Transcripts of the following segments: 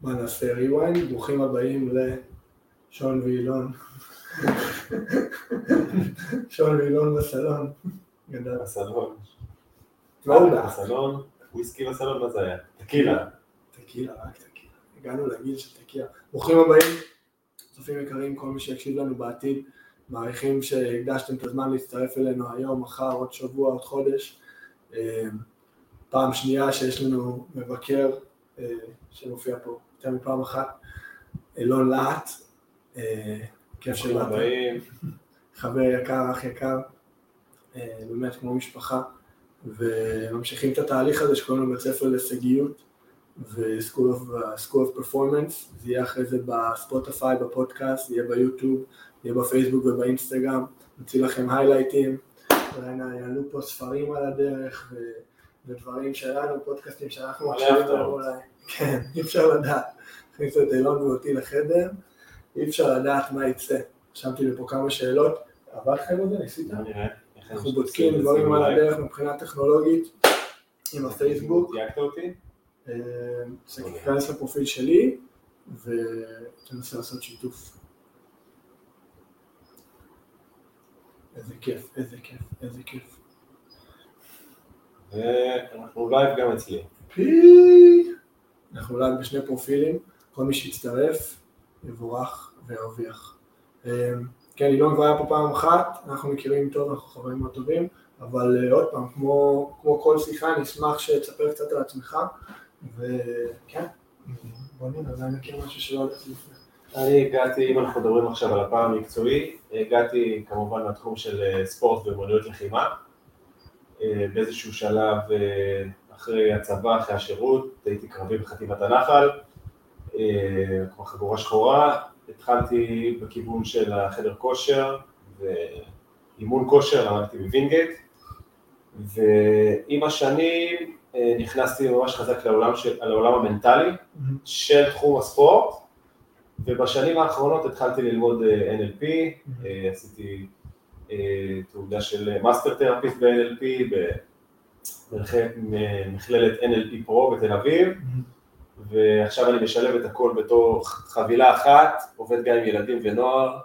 מה נעשה rewind? ברוכים הבאים לשון ואילון. שון ואילון בסלון. גדל. בסלון. לא בסלון, וויסקי בסלון, מה זה היה? טקילה. טקילה, רק טקילה. הגענו לגיל של טקילה. ברוכים הבאים, צופים יקרים, כל מי שיקשיב לנו בעתיד. מעריכים שהקדשתם את הזמן להצטרף אלינו היום, מחר, עוד שבוע, עוד חודש. אה, פעם שנייה שיש לנו מבקר אה, שמופיע פה יותר מפעם אחת, אילון להט, אה, כיף שבאת. חבר יקר, אח יקר, אה, באמת כמו משפחה, וממשיכים את התהליך הזה שקוראים לו בית ספר להישגיות ו-School of, uh, of Performance, זה יהיה אחרי זה בספוטיפיי, בפודקאסט, יהיה ביוטיוב, יהיה בפייסבוק ובאינסטגרם, נוציא לכם היילייטים, אולי יעלו פה ספרים על הדרך ו... ודברים שלנו, פודקאסטים שאנחנו מקשיבים. אולי, כן, אי אפשר לדעת, הכניסו את אילון ואותי לחדר, אי אפשר לדעת מה יצא, רשמתי לי פה כמה שאלות, עבד לכם את זה? ניסית? אנחנו בודקים דברים על. הדרך מבחינה טכנולוגית עם הפייסבוק, תייגת אותי? אה, תיכנס לפרופיל שלי ותנסה לעשות שיתוף. איזה כיף, איזה כיף, איזה כיף. ואנחנו live גם אצלי. פי! אנחנו live בשני פרופילים, כל מי שיצטרף יבורך וירוויח. אה, כן, אילון כבר היה פה פעם אחת, אנחנו מכירים טוב, אנחנו חברים מאוד טובים, אבל אה, עוד פעם, כמו, כמו כל שיחה, אני אשמח שתספר קצת על עצמך, וכן, בוא נראה, אולי מכיר משהו שלא ידעתי לפני. אני הגעתי, אם אנחנו מדברים עכשיו על הפן המקצועי, הגעתי כמובן מהתחום של אה, ספורט ואומנויות לחימה. אה, באיזשהו שלב אחרי הצבא, אחרי השירות, הייתי קרבי בחטיבת הנחל, אה, כמו חגורה שחורה, התחלתי בכיוון של החדר כושר ואימון כושר, למדתי בווינגייט, ועם השנים אה, נכנסתי ממש חזק לעולם, של, לעולם המנטלי של תחום הספורט, ובשנים האחרונות התחלתי ללמוד אה, NLP, אה, עשיתי תעודה של מאסטר תרפיסט ב-NLP במכללת NLP Pro בתל אביב, ועכשיו אני משלב את הכל בתוך חבילה אחת, עובד גם עם ילדים ונוער,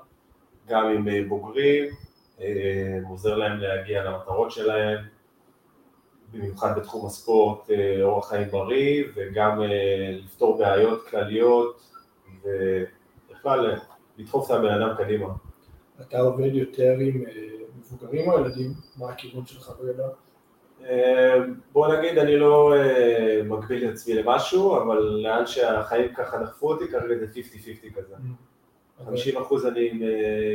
גם עם אה, בוגרים, אה, עוזר להם להגיע למטרות שלהם, במיוחד בתחום הספורט, אה, אורח חיים בריא, וגם לפתור בעיות כלליות, ובכלל לדחוף את הבן אדם קדימה. אתה עובד יותר עם מבוגרים או ילדים? מה הכיוון שלך בגדול? בוא נגיד, אני לא אה, מגביל את עצמי למשהו, אבל לאן שהחיים ככה דחפו אותי, כרגע זה 50-50 כזה. 50 אחוז אני עם אה,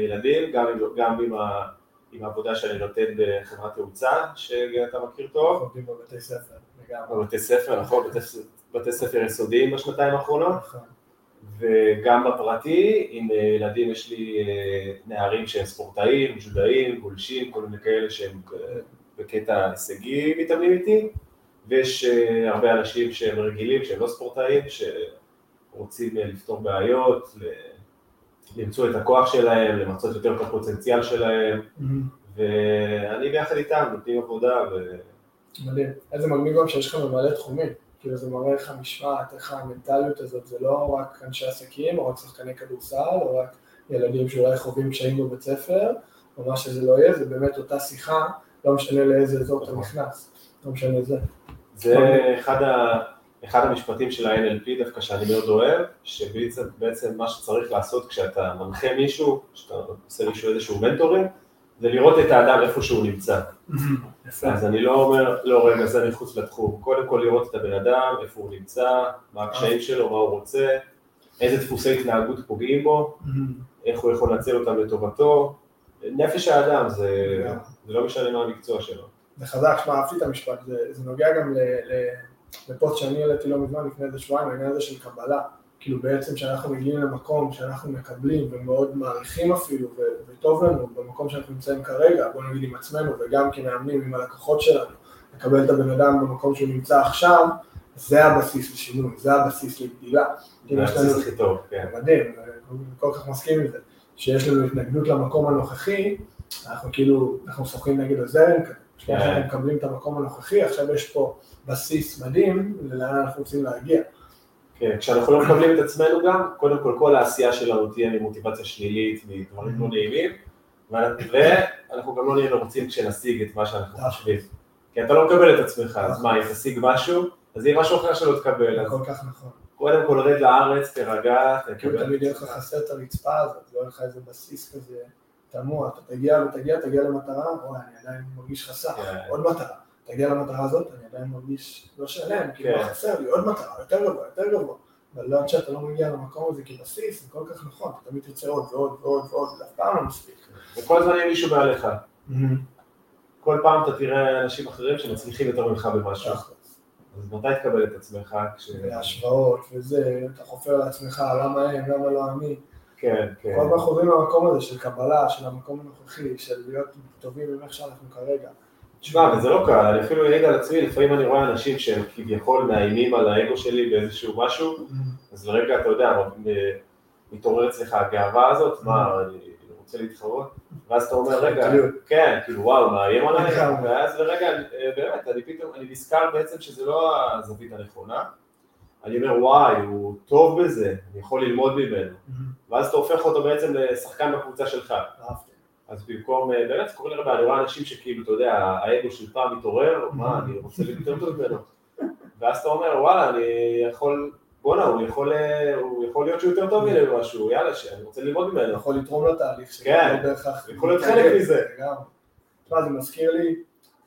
ילדים, גם, עם, גם עם, ה, עם העבודה שאני נותן בחברת תאוצה, שאתה מכיר טוב, עובדים בבתי ספר, לגמרי. בבתי ספר, נכון, בתי, בתי ספר יסודיים בשנתיים האחרונות, נכון. וגם בפרטי, עם אה, ילדים יש לי נערים שהם ספורטאים, ג'ודאים, גולשים, כל מיני כאלה שהם בקטע הישגי מתאמנים איתי, ויש אה, הרבה אנשים שהם רגילים, שהם לא ספורטאים, שרוצים אה, לפתור בעיות, למצוא את הכוח שלהם, למצות יותר את הפוטנציאל שלהם, ואני ביחד איתם נותנים עבודה, ו... מדהים. איזה מגניב גם שיש לכם במלא תחומים. כאילו זה מראה איך המשמעת, איך המנטליות הזאת, זה לא רק אנשי עסקים, או רק שחקני כדורסל, או רק ילדים שאולי חווים קשיים בבית ספר, או מה שזה לא יהיה, זה באמת אותה שיחה, לא משנה לאיזה אזור אתה. נכנס, לא משנה זה. זה אחד, ה, אחד המשפטים של ה-NLP דווקא שאני מאוד אוהב, שבעצם בעצם מה שצריך לעשות כשאתה מנחה מישהו, כשאתה עושה מישהו איזשהו מנטורים, זה לראות את האדם איפה שהוא נמצא. אז אני לא אומר, לא רגע, זה מחוץ לתחום. קודם כל לראות את הבן אדם, איפה הוא נמצא, מה הקשיים שלו, מה הוא רוצה, איזה דפוסי התנהגות פוגעים בו, איך הוא יכול לנצל אותם לטובתו. נפש האדם, זה. זה לא משנה מה המקצוע שלו. זה חזק, שמע, אהבתי את המשפט, זה, זה נוגע גם ל, ל, לפוסט שאני העליתי לא מזמן, לפני איזה שבועיים, העניין הזה של קבלה. כאילו בעצם שאנחנו מגיעים למקום שאנחנו מקבלים ומאוד מעריכים אפילו, ו, וטוב לנו במקום שאנחנו נמצאים כרגע, בוא נגיד עם עצמנו וגם כמאמנים עם הלקוחות שלנו, לקבל את הבן אדם במקום שהוא נמצא עכשיו, זה הבסיס לשינוי, זה הבסיס לגדילה. זה הכי טוב, כן. מדהים, אני כל כך מסכים עם זה, שיש לנו התנגדות למקום הנוכחי, אנחנו כאילו, אנחנו שוחים נגד הזרם שנייה כן. אנחנו מקבלים את המקום הנוכחי, עכשיו יש פה בסיס מדהים לאן אנחנו רוצים להגיע. כן, כשאנחנו לא מקבלים את עצמנו גם, קודם כל כל העשייה שלנו תהיה ממוטיבציה שלילית, מדברים לא נעימים, ואנחנו גם לא נהיה מרוצים כשנשיג את מה שאנחנו חושבים. כי אתה לא מקבל את עצמך, אז מה, אם תשיג משהו, אז יהיה משהו אחר שלא תקבל. כל כך נכון. קודם כל רד לארץ, תירגע, כאילו תמיד יהיה לך חסר את הרצפה הזאת, לא יהיה לך איזה בסיס כזה תמוה, אתה תגיע ותגיע, תגיע למטרה, וואי, אני עדיין מרגיש חסר, כן. עוד מטרה, תגיע למטרה הזאת, אני עדיין מרגיש לא שלם, כאילו כן. מה חסר לי, עוד מטרה, יותר גבוה, יותר גבוה, אבל לא עד שאתה לא מגיע למקום הזה כבסיס, זה כל כך נכון, אתה תמיד תרצה עוד ועוד ועוד ועוד, זה אף פעם לא מספיק. וכל הזמן יהיה מישהו מעליך. כל פעם אתה תראה אנשים אחרים שמצליחים יותר ממך במשהו. אז מתי תקבל את עצמך? כש... והשוואות וזה, אתה חופר לעצמך, למה הם, למה לא אני, כן, כן. כל הזמן חוזרים למקום הזה של קבלה, של המקום הנוכחי, של להיות טובים עם איך שאנחנו כרגע. תשמע, וזה לא קל, אני אפילו אעיד על עצמי, לפעמים אני רואה אנשים שהם כביכול מאיימים על האגו שלי באיזשהו משהו, אז לרגע, אתה יודע, מתעורר אצלך הגאווה הזאת, מה, אני רוצה להתחרות? ואז אתה אומר, רגע. כן, כאילו, וואו, מאיים עליי. ואז לרגע, אה, באמת, אני פתאום, אני נזכר בעצם שזה לא הזווית הנכונה. אני אומר, וואי, הוא טוב בזה, אני יכול ללמוד ממנו. ואז אתה הופך אותו בעצם לשחקן בקבוצה שלך. אז במקום, אה, באמת, זה קורה לי הרבה, אני רואה אנשים שכאילו, אתה יודע, האגו של פעם מתעורר, מה, אני רוצה להיות יותר טוב ממנו. ואז אתה אומר, וואלה, אני יכול, בואנה, הוא יכול, אה, הוא יכול להיות שהוא יותר טוב ממני במשהו, יאללה, שאני רוצה ללמוד ממנו. יכול לתרום לתהליך שלך, כן. לא. יכול להיות חלק מזה. תשמע, זה מזכיר לי,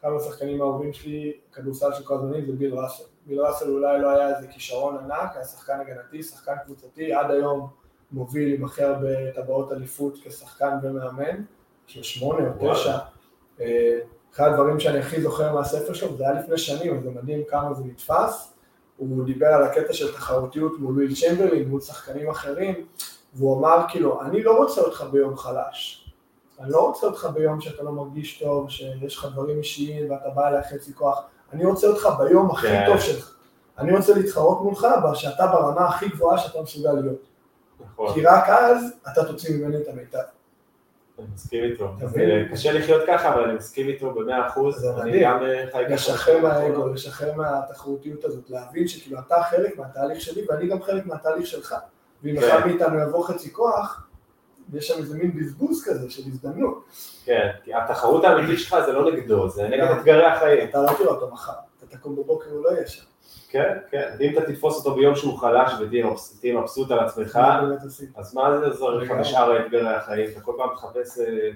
אחד מהשחקנים האהובים שלי, כדורסל של כל הזמנים, זה ביל ראסל. ביל ראסל אולי לא היה איזה כישרון ענק, היה שחקן הגנתי, שחקן קבוצתי, עד היום מוביל עם הכי הרבה טבעות אליפות כשחקן ומאמן, של שמונה או. תשע. אה, אחד הדברים שאני הכי זוכר מהספר שלו, זה היה לפני שנים, אז זה מדהים כמה זה נתפס. הוא דיבר על הקטע של תחרותיות מול וויל צ'מברלין, מול שחקנים אחרים, והוא אמר כאילו, אני לא רוצה אותך ביום חלש. אני לא רוצה אותך ביום שאתה לא מרגיש טוב, שיש לך דברים אישיים ואתה בא אליי חצי כוח. אני רוצה אותך ביום הכי כן. טוב שלך. אני רוצה להתחרות מולך, שאתה ברמה הכי גבוהה שאתה מסוגל להיות. נכון, כי רק אז אתה תוציא ממני את המיטב. אני מסכים איתו. זה? קשה לחיות ככה, אבל אני מסכים איתו במאה אחוז. זה אני. גם אה, חי ככה. לשחרר מהאגו, לשחרר מהתחרותיות הזאת, להבין שכאילו אתה חלק מהתהליך שלי ואני גם חלק מהתהליך שלך. ואם כן. אחד מאיתנו יבוא חצי כוח, יש שם איזה מין בזבוז כזה של הזדמנות. כן, כי התחרות האמיתית שלך זה לא נגדו, זה נגד גם. אתגרי החיים. אתה לא תראה אותו מחר, אתה תקום בבוקר הוא לא יהיה שם. כן, כן. ואם אתה תתפוס אותו ביום שהוא חלש ותהיה מבס- תהיה מבסוט על עצמך? אז מה זה עוזר לך. בשאר האתגרי החיים? אתה כל פעם תחפש, אה,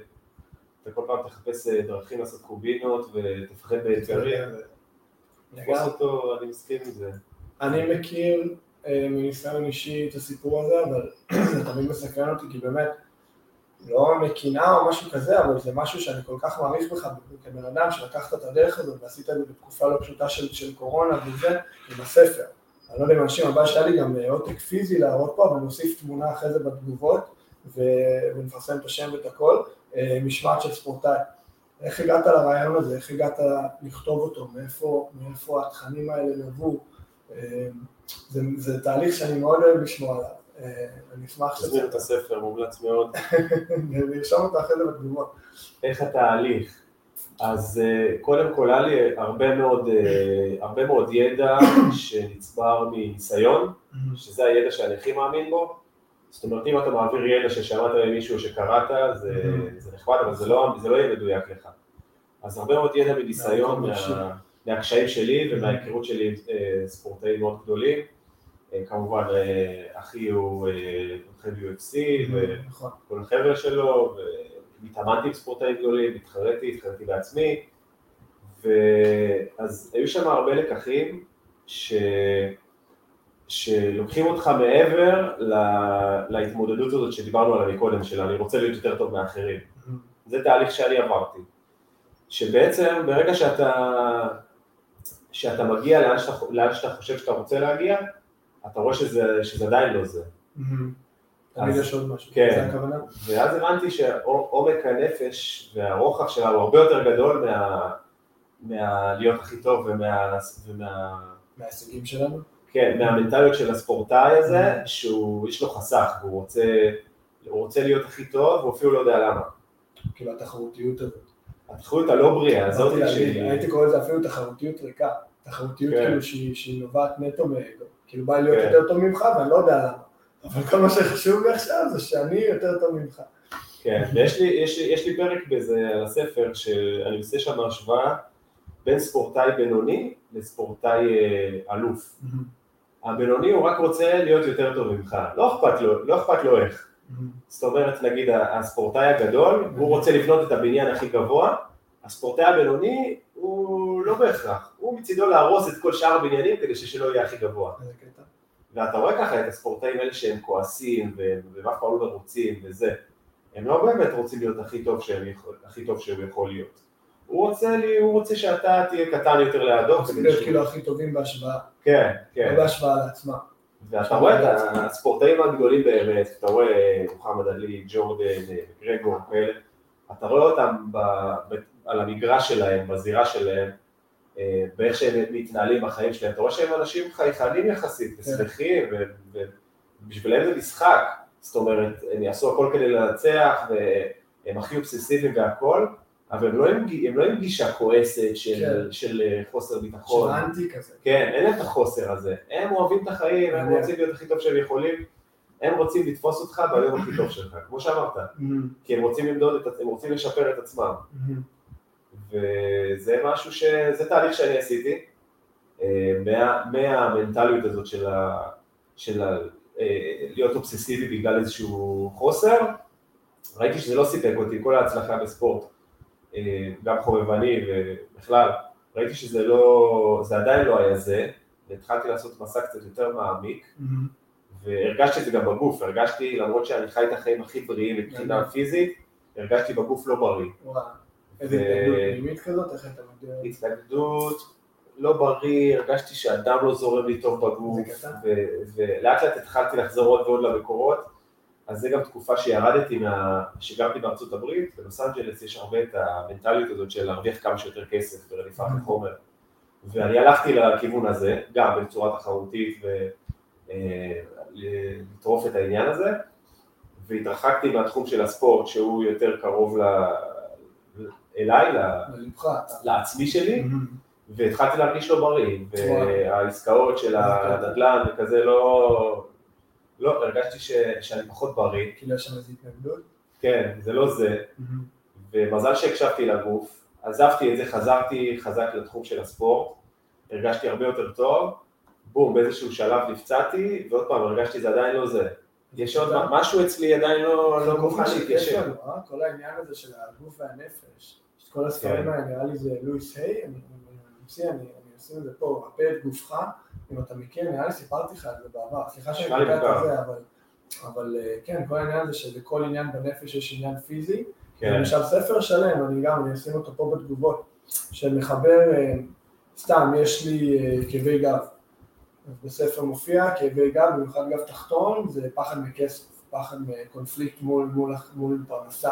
אתה כל פעם תחפש אה, דרכים לעשות קובינות ותפחד באתגרים. תתפוס לגמרי. אותו, אני מסכים עם זה. אני מכיר אה, מניסיון אישי את הסיפור הזה, אבל זה תמיד מסקרן אותי, כי באמת, לא מקנאה או משהו כזה, אבל זה משהו שאני כל כך מעריך בך כבן אדם, שלקחת את הדרך הזאת ועשית את זה בתקופה לא פשוטה של, של קורונה וזה, עם הספר. אני לא יודע אם אנשים, הבא שהיה לי גם אה, עותק פיזי להראות פה, אבל נוסיף תמונה אחרי זה בתגובות, ו- ונפרסם את השם ואת הכל, אה, משמעת של ספורטאי. איך הגעת לרעיון הזה, איך הגעת לכתוב אותו, מאיפה, מאיפה התכנים האלה נבעו, אה, זה, זה תהליך שאני מאוד אוהב לשמוע עליו, אני אשמח תזמין את הספר, מומלץ מאוד. נרשום אותו אחרי זה בתגובות. איך התהליך? אז אה, קודם כל היה לי הרבה מאוד, אה, הרבה מאוד ידע שנצבר מניסיון, שזה הידע שאני הכי מאמין בו. זאת אומרת, אם אתה מעביר ידע ששמעת ממישהו שקראת, זה, Mhm. זה נחמד, אבל זה לא, זה לא יהיה מדויק לך. אז הרבה מאוד ידע מניסיון. מה, מהקשיים שלי ומההיכרות שלי עם אה, ספורטאים מאוד גדולים. אה, כמובן, אה, אחי הוא אה, מומחה ב-UFC, נכון. וכל החבר'ה שלו, והתאמנתי עם ספורטאים גדולים, התחרתי, התחרתי בעצמי, ואז היו שם הרבה לקחים ש... שלוקחים אותך מעבר לה... להתמודדות הזאת שדיברנו עליה מקודם, של אני רוצה להיות יותר טוב מאחרים. זה תהליך שאני עברתי. שבעצם ברגע שאתה, שאתה מגיע לאן שאתה, לאן שאתה חושב שאתה רוצה להגיע, אתה רואה שזה, שזה עדיין לא זה. תמיד אז- יש עוד משהו, כן. זה הכוונה? ואז הבנתי שעומק הנפש והרוחב שלה הוא הרבה יותר גדול מה, מה להיות הכי טוב ומה, ומה, מההישגים שלנו? כן, מהמנטליות של הספורטאי הזה, שהוא, יש לו חסך, והוא רוצה, הוא רוצה להיות הכי טוב, הוא אפילו לא יודע למה. כאילו התחרותיות הזאת. התחרות הלא בריאה הזאת שהיא... הייתי קורא לזה אפילו תחרותיות ריקה. תחרותיות כן. כאילו שהיא שהיא נובעת נטו מאגו. כאילו בא להיות כן. יותר טוב ממך ואני לא יודע למה. אבל כל מה שחשוב לי עכשיו זה שאני יותר טוב ממך. כן, ויש לי, יש לי, יש לי פרק בזה על הספר, שאני עושה שם השוואה בין ספורטאי בינוני לספורטאי אה, אלוף. הבינוני הוא רק רוצה להיות יותר טוב ממך, לא אכפת לו, לא אכפת לו איך. זאת אומרת, נגיד הספורטאי הגדול, הוא רוצה לבנות את הבניין הכי גבוה, הספורטאי הבינוני הוא לא בהכרח, הוא מצידו להרוס את כל שאר הבניינים כדי ששלו יהיה הכי גבוה. ואתה רואה ככה את הספורטאים האלה שהם כועסים ו- והם אף פעם לא מרוצים וזה, הם לא באמת רוצים להיות הכי טוב, שהם יכול, הכי טוב שהוא יכול להיות. הוא רוצה, לי, הוא רוצה שאתה תהיה קטן יותר לידו. רוצים להיות כאילו הכי טובים בהשוואה. כן, כן. לא בהשוואה לעצמם. ואתה רואה את הספורטאים הגדולים באמת, אתה רואה מוחמד עלי, ג'ורדן, גרגור, כאלה, אתה רואה אותם ב, ב, על המגרש שלהם, בזירה שלהם, באיך שהם מתנהלים בחיים שלהם, אתה רואה שהם אנשים חייכנים יחסית, ושמחים, ו- ובשבילם זה משחק, זאת אומרת, הם יעשו הכל כדי לנצח, והם הכי אובססיביים והכל, אבל הם לא עם, הם לא עם גישה כועסת של, כן. של אה, חוסר של ביטחון. אנטי כזה. כן, אין להם את החוסר הזה. הם אוהבים את החיים, הם. רוצים להיות הכי טוב שהם יכולים, הם רוצים לתפוס אותך ביום הכי טוב שלך, כמו שאמרת. כי הם רוצים למדוד, את, הם רוצים לשפר את עצמם. וזה משהו ש... זה תהליך שאני עשיתי, אה, מה, מהמנטליות הזאת של, ה, של ה, אה, להיות אובססיבי בגלל איזשהו חוסר, ראיתי שזה לא סיפק אותי, כל ההצלחה בספורט, אה, גם חובבני ובכלל, ראיתי שזה לא, זה עדיין לא היה זה, והתחלתי לעשות מסע קצת יותר מעמיק, והרגשתי את זה גם בגוף, הרגשתי, למרות שאני חי את החיים הכי בריאים מבחינה פיזית, הרגשתי בגוף לא בריא. וואו. איזה התנגדות פנימית כזאת, איך אתה מגדיר? התנגדות, לא בריא, הרגשתי שהדם לא זורם לי טוב בגוף, ולאט לאט התחלתי לחזור עוד ועוד למקורות, אז זה גם תקופה שירדתי, מה... שגרתי בארצות הברית, בלוס אנג'לס יש הרבה את המנטליות הזאת של להרוויח כמה שיותר כסף ברדיפת Mm-hmm. החומר, ואני הלכתי לכיוון הזה, גם בצורה תחרותית ולטרוף את העניין הזה, והתרחקתי מהתחום של הספורט שהוא יותר קרוב ל... אליי, לעצמי שלי, והתחלתי להרגיש לא בריא. והעסקאות של הנדל"ן וכזה לא, לא, הרגשתי ש, שאני פחות בריא, כאילו יש שם איזו התנגדות. כן, זה לא זה, ומזל שהקשבתי לגוף, עזבתי את זה, חזרתי חזק לתחום של הספורט, הרגשתי הרבה יותר טוב, בום, באיזשהו שלב נפצעתי, ועוד פעם הרגשתי זה עדיין לא זה. יש עוד משהו אצלי עדיין לא, לא כל מוכן להתיישב. אה? כל העניין הזה של הגוף והנפש. כל הספרים כן. האלה, נראה לי זה לואיס היי, אני ממציא, אני אשים את זה פה, רפא את גופך, אם אתה מכיר, נראה לי סיפרתי לך על זה בעבר, סליחה שאני קוטע את. זה, אבל- אבל אה, כן, כל העניין הזה שבכל עניין בנפש יש עניין פיזי, כן, למשל ספר שלם, אני גם, אני אשים אותו פה בתגובות, שמחבר, אה, סתם, יש לי אה, כאבי גב. אז בספר מופיע כאבי גב, במיוחד גב תחתון, זה פחד מכסף, פחד מקונפליקט מול, מול, מול פרנסה.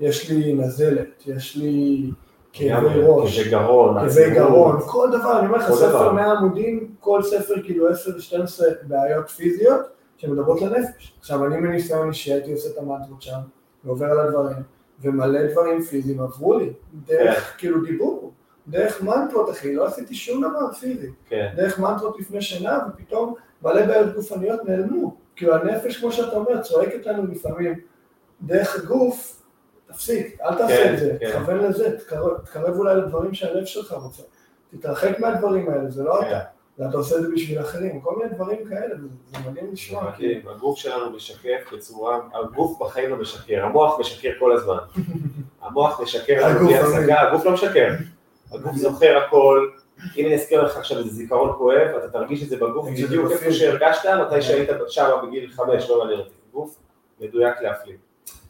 יש לי נזלת, יש לי כאבי ראש, כאבי גרון, כאבי. גרון, כל דבר, אני אומר לך, ספר דבר. 100 עמודים, כל ספר כאילו 10-12 בעיות פיזיות שמדברות לנפש. עכשיו, אני מניסיון אישי הייתי עושה את המנטרות שם, ועובר על הדברים, ומלא דברים פיזיים עברו לי, דרך כאילו דיבור, דרך מנטרות אחי, לא עשיתי שום דבר פיזי, כן, דרך מנטרות לפני שנה, ופתאום מלא בעיות גופניות נעלמו. כאילו הנפש, כמו שאתה אומר, צועקת לנו לפעמים, דרך הגוף, תפסיק, אל תעשה כן, את זה, כן. תכוון לזה, תקרב, תקרב אולי לדברים שהלב שלך רוצה. תתרחק מהדברים האלה, זה לא כן. אתה, ואתה עושה את זה בשביל אחרים, כל מיני דברים כאלה, וזה זה מדהים לשמוע, כאילו. מדהים, הגוף שלנו משקף בצורה, הגוף בחיים לא משקר, המוח משקר כל הזמן. המוח משקר לנו הגוף לא משקר. הגוף זוכר הכל, אם אני אזכיר לך עכשיו איזה זיכרון כואב, אתה תרגיש את זה בגוף זה בדיוק איפה. שהרגשת, מתי שהיית שם בגיל חמש, לא מעניין אותי. גוף מדויק להפליא.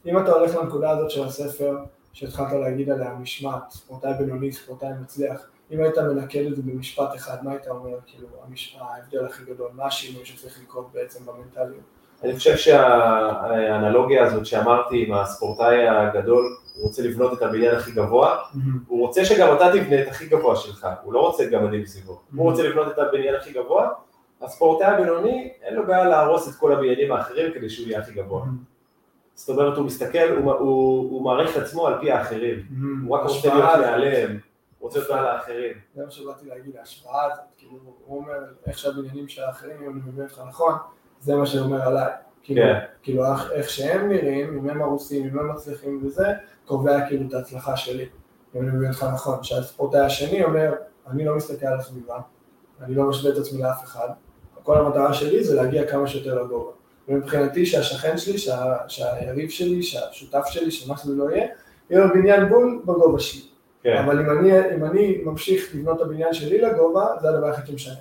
אם אתה הולך לנקודה הזאת של הספר, שהתחלת להגיד עליה משמעת, ספורטאי בינוני, ספורטאי מצליח, אם היית מנקד את זה במשפט אחד, מה היית אומר, כאילו, המש... ההבדל הכי גדול, מה השינוי שצריך לקרות בעצם במנטליות? אני חושב שהאנלוגיה הזאת שאמרתי עם הספורטאי הגדול, הוא רוצה לבנות את הבניין הכי גבוה, הוא רוצה שגם אתה תבנה את הכי גבוה שלך, הוא לא רוצה גמדים מסביבו, הוא רוצה לבנות את הבניין הכי גבוה, הספורטאי הבינוני, אין לו בעיה להרוס את כל הבניינים האחרים כדי שהוא יהיה הכי גבוה. זאת אומרת, הוא מסתכל, הוא, הוא, הוא מעריך את עצמו על פי האחרים, הוא רק רוצה להיות מעליהם, רוצה להיות מעל האחרים. זה מה שבאתי להגיד, ההשוואה הזאת, כאילו, הוא אומר איך שהבניינים של האחרים, אם אני מבין אותך נכון, זה מה שאומר עליי. כאילו, כן. כאילו איך שהם נראים, אם הם הרוסים, אם הם מצליחים וזה, קובע כאילו את ההצלחה שלי. אם אני מבין אותך נכון, שהספורטאי השני אומר, אני לא מסתכל על הסביבה, אני לא משווה את עצמי לאף אחד, כל המטרה שלי זה להגיע כמה שיותר לגובה. ומבחינתי שהשכן שלי, שה, שהיריב שלי, שהשותף שלי, שמה שזה לא יהיה, יהיה לו בניין גבול בגובה שלי. כן, אבל אם אני, אם אני ממשיך לבנות את הבניין שלי לגובה, זה הדבר היחיד שמשנה.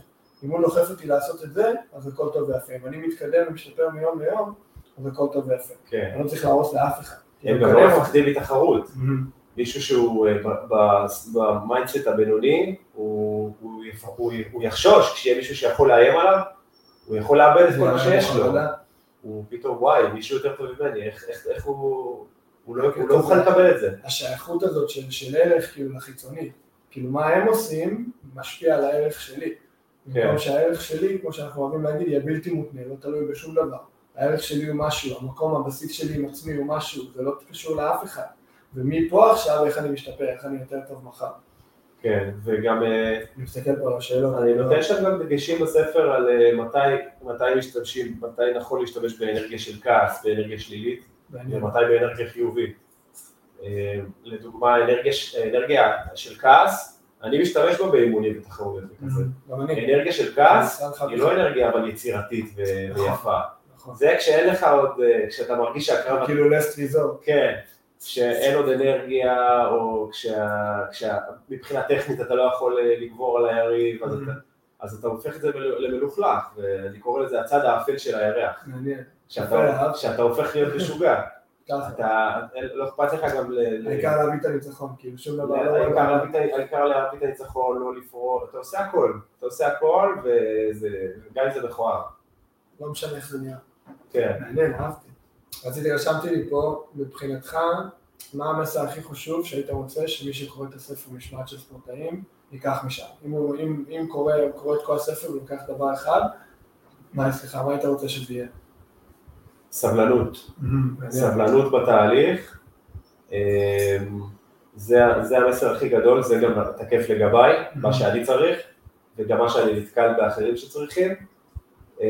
אם הוא דוחף אותי לעשות את זה, אז הכל טוב ויפה. אם אני מתקדם ומשתפר מיום ליום, אז הכל טוב ויפה. כן. אני לא צריך להרוס לאף אחד. הם גם לא מפחדים מתחרות. מישהו שהוא אה, ב mindset הבינוני, הוא, הוא, הוא, הוא יחשוש כשיהיה מישהו שיכול לאיים עליו, הוא יכול לאבד את כל מה שיש לו. הוא פתאום, וואי, מישהו יותר טוב ממני, איך, איך, איך הוא... הוא לא, הוא לא לקבל את זה. השייכות הזאת של, של ערך כאילו לחיצוני, כאילו מה הם עושים, משפיע על הערך שלי. כן. במקום שהערך שלי, כמו שאנחנו אוהבים להגיד, יהיה בלתי מותנה, לא תלוי בשום דבר. הערך שלי הוא משהו, המקום, הבסיס שלי עם עצמי הוא משהו, זה לא קשור לאף אחד. ומפה עכשיו איך אני משתפר, איך אני יותר טוב מחר. כן, וגם אה, אני מסתכל פה על השאלות. אני לא- נותן שם גם דגשים בספר על אה, מתי, מתי משתמשים, מתי נכון להשתמש באנרגיה של כעס, באנרגיה שלילית. ומתי באנרגיה חיובית. אה, לדוגמה, אנרגיה, אנרגיה של כעס, אני משתמש בה באימונים ותחרויות וכזה. גם אני. אנרגיה של כעס היא לא אנרגיה אבל יצירתית נכון. ויפה. נכון. זה כשאין לך עוד, כשאתה מרגיש שהקרב... כאילו לסט ריזורט. כן, כשאין עוד אנרגיה, או כשה- כשה- מבחינה טכנית אתה לא יכול אה, לגבור על היריב, אז אתה- אז אתה הופך את זה מל- למלוכלך, ואני קורא לזה הצד האפל של הירח. מעניין. שאתה, הופך להיות משוגע. אתה, לא אכפת לך גם ל... העיקר להביא את הניצחון, כאילו שום דבר לא... העיקר להביא את- הניצחון, לא לפרוע, אתה עושה הכל, אתה עושה הכל, וזה, גם אם זה מכוער, לא משנה איך זה נראה. כן. מעניין, אהבתי. רציתי, רשמתי לי פה, מבחינתך, מה המסר הכי חשוב שהיית רוצה שמי שקורא את הספר משמעת של ספורטאים ייקח משם? אם הוא אם, אם קורא, קורא את כל הספר ולוקח דבר אחד, מה, סליחה, מה היית רוצה שזה יהיה? סבלנות. סבלנות בתהליך, אמ, זה, זה המסר הכי גדול, זה גם תקף לגביי, מה שאני צריך, וגם מה שאני נתקל באחרים שצריכים. אמ,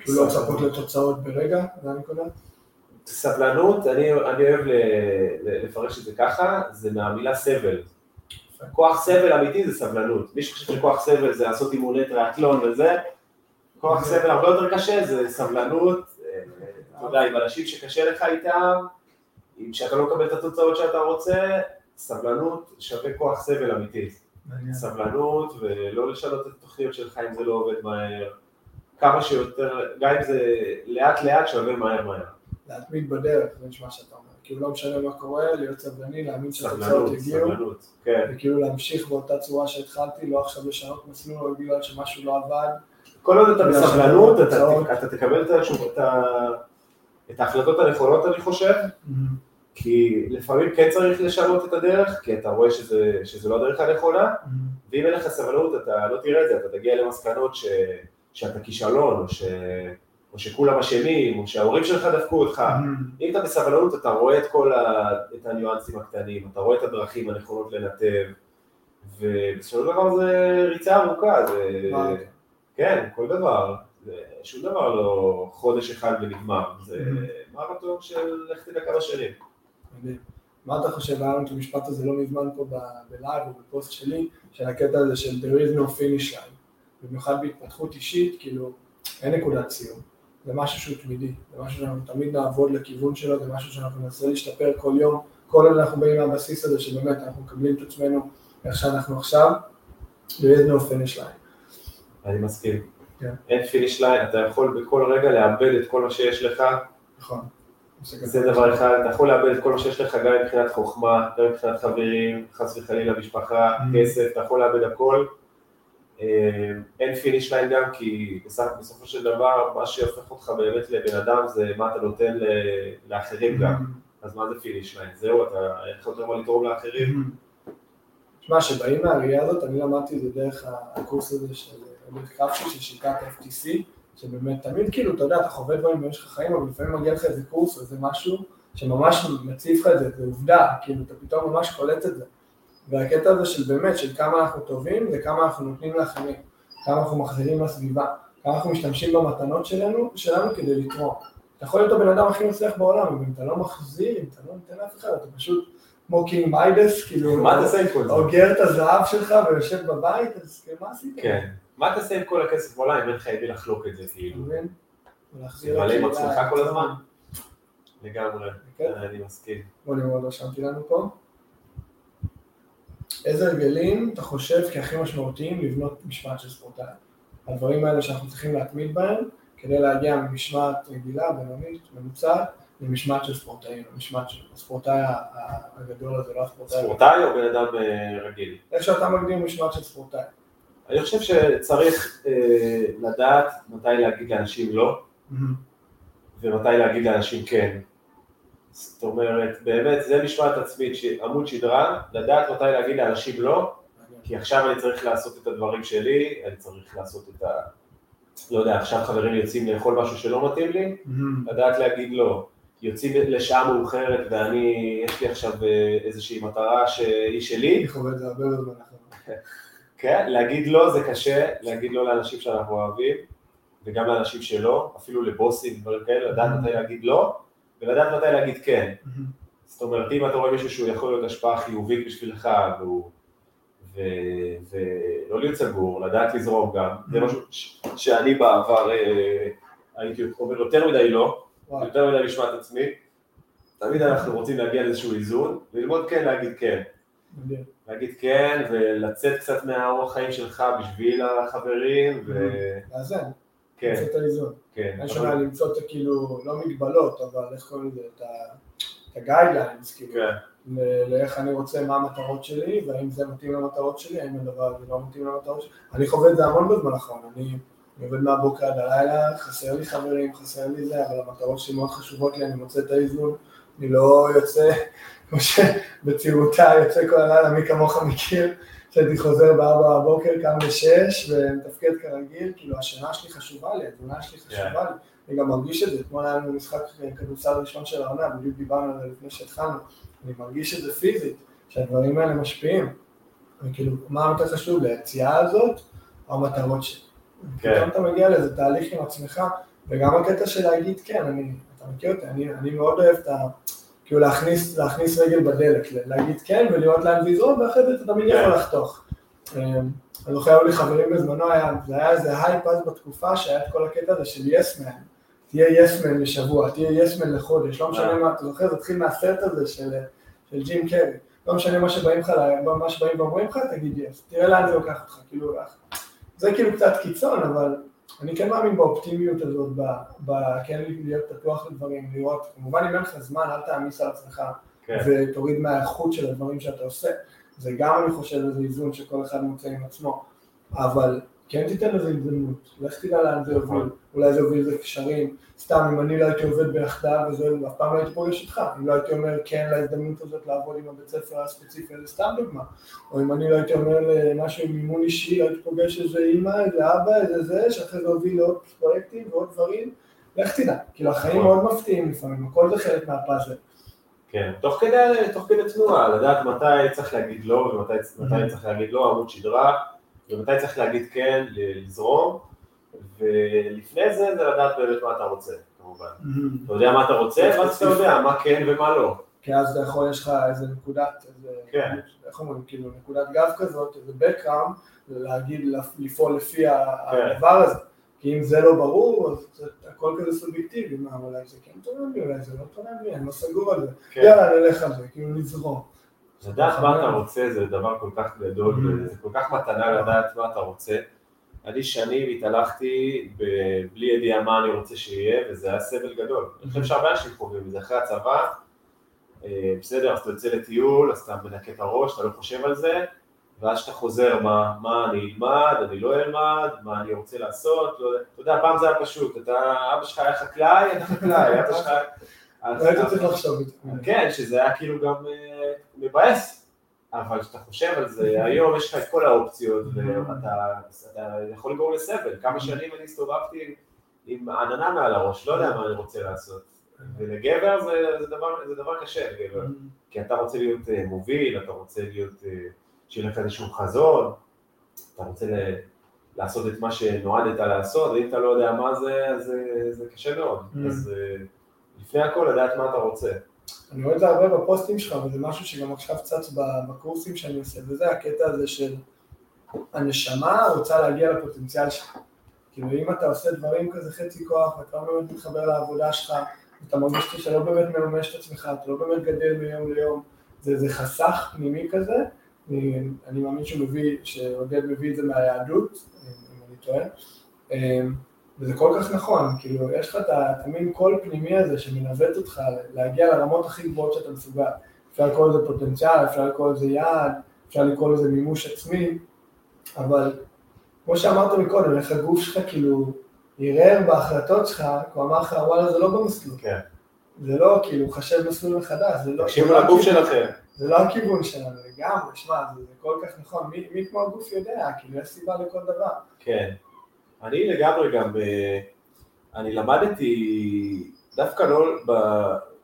כאילו לא לצפות לתוצאות ברגע, זה הנקודה? סבלנות, אני, אני אוהב לפרש את זה ככה, זה מהמילה סבל. כוח סבל אמיתי זה סבלנות. מי שחושב שכוח סבל זה לעשות אימוני טריאטלון וזה, כוח סבל הרבה יותר קשה, זה סבלנות, אה, אתה יודע, עם אנשים שקשה לך איתם, אם שאתה לא מקבל את התוצאות שאתה רוצה, סבלנות שווה כוח סבל אמיתי. סבלנות ולא לשנות את התוכניות שלך אם זה לא עובד מהר. כמה שיותר, גם אם זה לאט לאט שווה מהר מהר. להתמיד בדרך, זה נשמע שאתה אומר. כאילו לא משנה מה קורה, להיות סבלני, להאמין שהתוצאות יגיעו, סבלנות, כן. וכאילו להמשיך באותה צורה שהתחלתי, לא עכשיו לשנות מסלול רק בגלל שמשהו לא עבד. כל עוד אתה בסבלנות, אתה, שהתוצאות- אתה תקבל את, התשוב- את, ה- את ההחלטות הנכונות, אני חושב, כי לפעמים כן צריך לשנות את הדרך, כי אתה רואה שזה, שזה לא הדרך הנכונה, ואם אין לך סבלנות, אתה לא תראה את זה, אתה תגיע למסקנות ש, שאתה כישלון, או, ש, או שכולם אשמים, או שההורים שלך דפקו אותך. אם אתה בסבלנות, אתה רואה את כל ה, את הניואנסים הקטנים, אתה רואה את הדרכים הנכונות לנתב, ובסופו של דבר זה ריצה ארוכה, זה... כן, כל דבר. זה, שום דבר לא חודש אחד ונגמר, זה Mhm. מרתון של לך תדע כמה שנים. מה אתה חושב, היה לנו את המשפט הזה לא מזמן פה בלייב או בפוסט שלי, של הקטע הזה של there is no finish line. במיוחד בהתפתחות אישית, כאילו, אין נקודת סיום. זה משהו שהוא תמידי, זה משהו שאנחנו תמיד נעבוד לכיוון שלו, זה משהו שאנחנו ננסה להשתפר כל יום, כל עוד אנחנו באים מהבסיס הזה שבאמת אנחנו מקבלים את עצמנו איך שאנחנו עכשיו, is no finish line. אני מסכים. כן. אין finish line, אתה יכול בכל רגע לאבד את כל מה שיש לך, נכון. זה דבר אחד, אתה יכול לאבד את כל מה שיש לך גם מבחינת חוכמה, גם מבחינת חברים, חס וחלילה משפחה, Mhm. כסף, אתה יכול לאבד הכל. אה, אין finish line גם כי בסופ- בסופו של דבר מה שהופך אותך באמת לבן אדם זה מה אתה נותן לאחרים גם, אז מה זה finish line? זהו, אתה אין לך יותר מה לתרום לאחרים? תשמע, שבאים מהראייה הזאת, אני למדתי את זה דרך הקורס הזה של אמיר קרפשי, של שיטת FTC, שבאמת תמיד כאילו, אתה יודע, אתה חווה דברים במשך החיים, אבל לפעמים מגיע לך איזה קורס או איזה משהו שממש מציב לך את זה, זה עובדה, כאילו, אתה פתאום ממש קולט את זה. והקטע הזה של באמת, של כמה אנחנו טובים וכמה אנחנו נותנים לאחרים, כמה אנחנו מחזירים לסביבה, כמה אנחנו משתמשים במתנות שלנו, שלנו כדי לתרום. אתה יכול להיות הבן אדם הכי מצליח בעולם, אבל אם אתה לא מחזיר, אם אתה לא נותן לאף אחד, אתה פשוט כמו King Midas, כאילו, מה תעשה עם כל זה? אוגר את הזהב שלך ויושב בבית, אז כאילו, מה עשית? כן. מה תעשה עם כל הכסף בעולם אם אין לך עם מי לחלוק את זה, אתה כאילו? מבין? זה מלא עם עצמך כל הזמן? לגמרי, כן. אני מסכים. בוא נראה, רשמתי לנו פה. איזה הרגלים אתה חושב כהכי משמעותיים לבנות משמעת של ספורטאי? הדברים האלה שאנחנו צריכים להתמיד בהם כדי להגיע ממשמעת רגילה, בינונית, ממוצעת, למשמעת של ספורטאים, למשמעת של הספורטאי הגדול הזה, לא הספורטאי. ספורטאי או בן אדם אה, רגיל? איך שאתה מגדיר משמעת של ספורטאי. אני חושב שצריך אה, לדעת מתי להגיד לאנשים לא, ומתי להגיד לאנשים כן. זאת אומרת, באמת, זה משמעת עצמית, עמוד שדרה, לדעת מתי להגיד לאנשים לא, כי עכשיו אני צריך לעשות את הדברים שלי, אני צריך לעשות את ה... לא יודע, עכשיו חברים יוצאים לאכול משהו שלא מתאים לי, לדעת להגיד לא. יוצאים לשעה מאוחרת ואני, יש לי עכשיו אה, איזושהי מטרה שהיא שלי, אני חווה את זה הרבה בזמן האחרון. כן, להגיד לא זה קשה, להגיד לא לאנשים שאנחנו אוהבים, וגם לאנשים שלא, אפילו לבוסים, דברים כאלה, לדעת מתי להגיד לא, ולדעת מתי להגיד כן. זאת אומרת, אם אתה רואה מישהו שהוא יכול להיות השפעה חיובית בשבילך, והוא... ו... ולא להיות סגור, לדעת לזרום גם, זה משהו ש... שאני בעבר אה, הייתי אומר יותר מדי לא, יותר מדי משמעת עצמי, תמיד אנחנו רוצים להגיע לאיזשהו איזון, וללמוד כן להגיד כן. להגיד כן, ולצאת קצת מהאורח חיים שלך בשביל החברים, וכן, לאזן, למצוא את האיזון. כן. אין שונה למצוא את הכאילו, לא מגבלות, אבל איך קוראים לזה, את הגיידליינס, כאילו, כן, לאיך אני רוצה, מה המטרות שלי, והאם זה מתאים למטרות שלי, האם הדבר הזה לא מתאים למטרות שלי. אני חווה את זה המון בזמן האחרון, אני אני עובד מהבוקר עד הלילה, חסר לי חברים, חסר לי זה, אבל המטרות שלי מאוד חשובות לי, אני מוצא את האיזון, אני לא יוצא, כמו שבצעירותה יוצא כל הלילה, מי כמוך מכיר, שהייתי חוזר בארבע בבוקר, קם בשש ומתפקד כרגיל, כאילו השינה שלי חשובה לי, התזונה שלי חשובה לי, אני גם מרגיש את זה, אתמול היה לנו משחק כדורסל ראשון של העונה, בדיוק דיברנו על זה לפני שהתחלנו, אני מרגיש את זה פיזית, שהדברים האלה משפיעים, וכאילו, מה יותר חשוב, ליציאה הזאת, או המטרות שלי. כן. פתאום אתה מגיע לאיזה תהליך עם עצמך, וגם הקטע של להגיד כן, אני, אתה מכיר אותי, אני, אני מאוד אוהב את ה... כאילו להכניס, להכניס רגל בדלת, להגיד כן ולראות לאן זה יזרום, ואחרי זה אתה תמיד. יכול לחתוך. אמ, אני זוכר, היו לי חברים בזמנו, היה, זה היה איזה הייפ אז בתקופה שהיה את כל הקטע הזה של yes man. תהיה יסמן לשבוע, תהיה יסמן לחודש, לא משנה אה. מה, אתה זוכר, זה התחיל מהסרט הזה של, של ג'ים קרי. לא משנה מה שבאים לך, מה שבאים ואומרים לך, תגיד יס. תראה לאן זה לוקח אותך, כאילו, זה כאילו קצת קיצון, אבל אני כן מאמין באופטימיות הזאת, ב, ב, כן להיות פתוח לדברים, לראות, כמובן אם אין לך זמן, אל תעמיס על עצמך כן, ותוריד מהאיכות של הדברים שאתה עושה. זה גם, אני חושב, איזה איזון שכל אחד מוצא עם עצמו, אבל כן תיתן לזה הזדמנות, לך תדע לאן זה נכון. יוביל, אולי זה יוביל לזה קשרים, סתם אם אני לא הייתי עובד ביחדיו וזה, אף פעם לא הייתי פוגש איתך, אם לא הייתי אומר כן להזדמנות הזאת לעבוד עם הבית ספר הספציפי, זה סתם דוגמה, או אם אני לא הייתי אומר למשהו עם מימון אישי, לא הייתי פוגש איזה אימא, איזה אבא, איזה זה, שאחרי זה הוביל לעוד פרויקטים ועוד דברים, לך תדע, כאילו החיים נכון. מאוד מפתיעים לפעמים, הכל זה חלק מהפאזל. כן. תוך כדי, תוך כדי תנועה, לדעת מתי צריך להגיד לא, ומתי מתי צריך להגיד לא, עמוד שדרה, ומתי צריך להגיד כן, לזרום, ולפני זה זה לדעת באמת מה אתה רוצה, כמובן. אתה יודע מה אתה רוצה, ואז אתה יודע מה כן ומה לא. כי אז אתה יכול, יש לך איזה נקודת, כן. איך אומרים, כאילו נקודת גב כזאת, איזה background, להגיד, לפעול לפי כן. הדבר הזה. כי אם זה לא ברור, אז הכל כזה סובייקטיבי, מה, אולי זה כן תורם לי, אולי זה לא תורם לי, אני לא סגור על זה. כן. יאללה, נלך על זה, כאילו נזרום. לדעת מה אתה רוצה זה דבר כל כך גדול, Mm-hmm. וזה כל כך מתנה לדעת מה אתה רוצה. אני שנים התהלכתי בלי ידיעה מה אני רוצה שיהיה, וזה היה סבל גדול. אני חושב שהרבה אנשים חווים את זה אחרי הצבא, אה, בסדר, אז אתה יוצא לטיול, אז אתה מנקה את הראש, אתה לא חושב על זה, ואז כשאתה חוזר, מה, מה אני אלמד, אני לא אלמד, מה אני רוצה לעשות, לא, יודע. אתה יודע, פעם זה היה פשוט, אתה, אבא שלך היה חקלאי, אתה חקלאי, אבא שלך... היית צריך לחשוב איתי. כן, שזה היה כאילו גם אה, מבאס, אבל כשאתה חושב על זה, היום יש לך את כל האופציות, ואתה אתה יכול לגרום לסבל. כמה שנים אני הסתובבתי עם עננה מעל הראש, לא יודע מה אני רוצה לעשות. ולגבר זה, זה, דבר, זה דבר קשה לגבר, כי אתה רוצה להיות אה, מוביל, אתה רוצה להיות, אה, שיהיה לך איזשהו חזון, אתה רוצה ל, לעשות את מה שנועדת לעשות, ואם אתה לא יודע מה זה, אז זה, זה קשה מאוד. אז לפני הכל לדעת מה אתה רוצה. אני רואה את זה הרבה בפוסטים שלך, וזה משהו שגם עכשיו צץ בקורסים שאני עושה, וזה הקטע הזה של הנשמה רוצה להגיע לפוטנציאל שלך. כאילו אם אתה עושה דברים כזה חצי כוח, ואתה לא באמת מתחבר לעבודה שלך, אתה מרגיש שאתה לא באמת מממש את עצמך, אתה לא באמת גדל מיום ליום, זה, זה חסך פנימי כזה, אני, אני מאמין שהוא מביא, שעודד מביא את זה מהיהדות, אם אני טועה, אמ, וזה כל כך נכון, כאילו, יש לך את המין קול פנימי הזה שמנווט אותך להגיע לרמות הכי גבוהות שאתה מסוגל. אפשר לקרוא לזה פוטנציאל, אפשר לקרוא לזה יעד, אפשר לקרוא לזה מימוש עצמי, אבל כמו שאמרת מקודם, איך הגוף שלך כאילו ערער בהחלטות שלך, הוא אמר לך, וואלה, זה לא במסלול. כן. זה לא, כאילו, חשב מסלול מחדש, זה לא... תקשיבו לא לגוף שלכם. זה לא הכיוון שלנו לגמרי, שמע, זה כל כך נכון, מי, מי כמו הגוף יודע, כאילו, יש סיבה לכל דבר. כן. אני לגמרי גם, אה, אני למדתי דווקא לא, ב,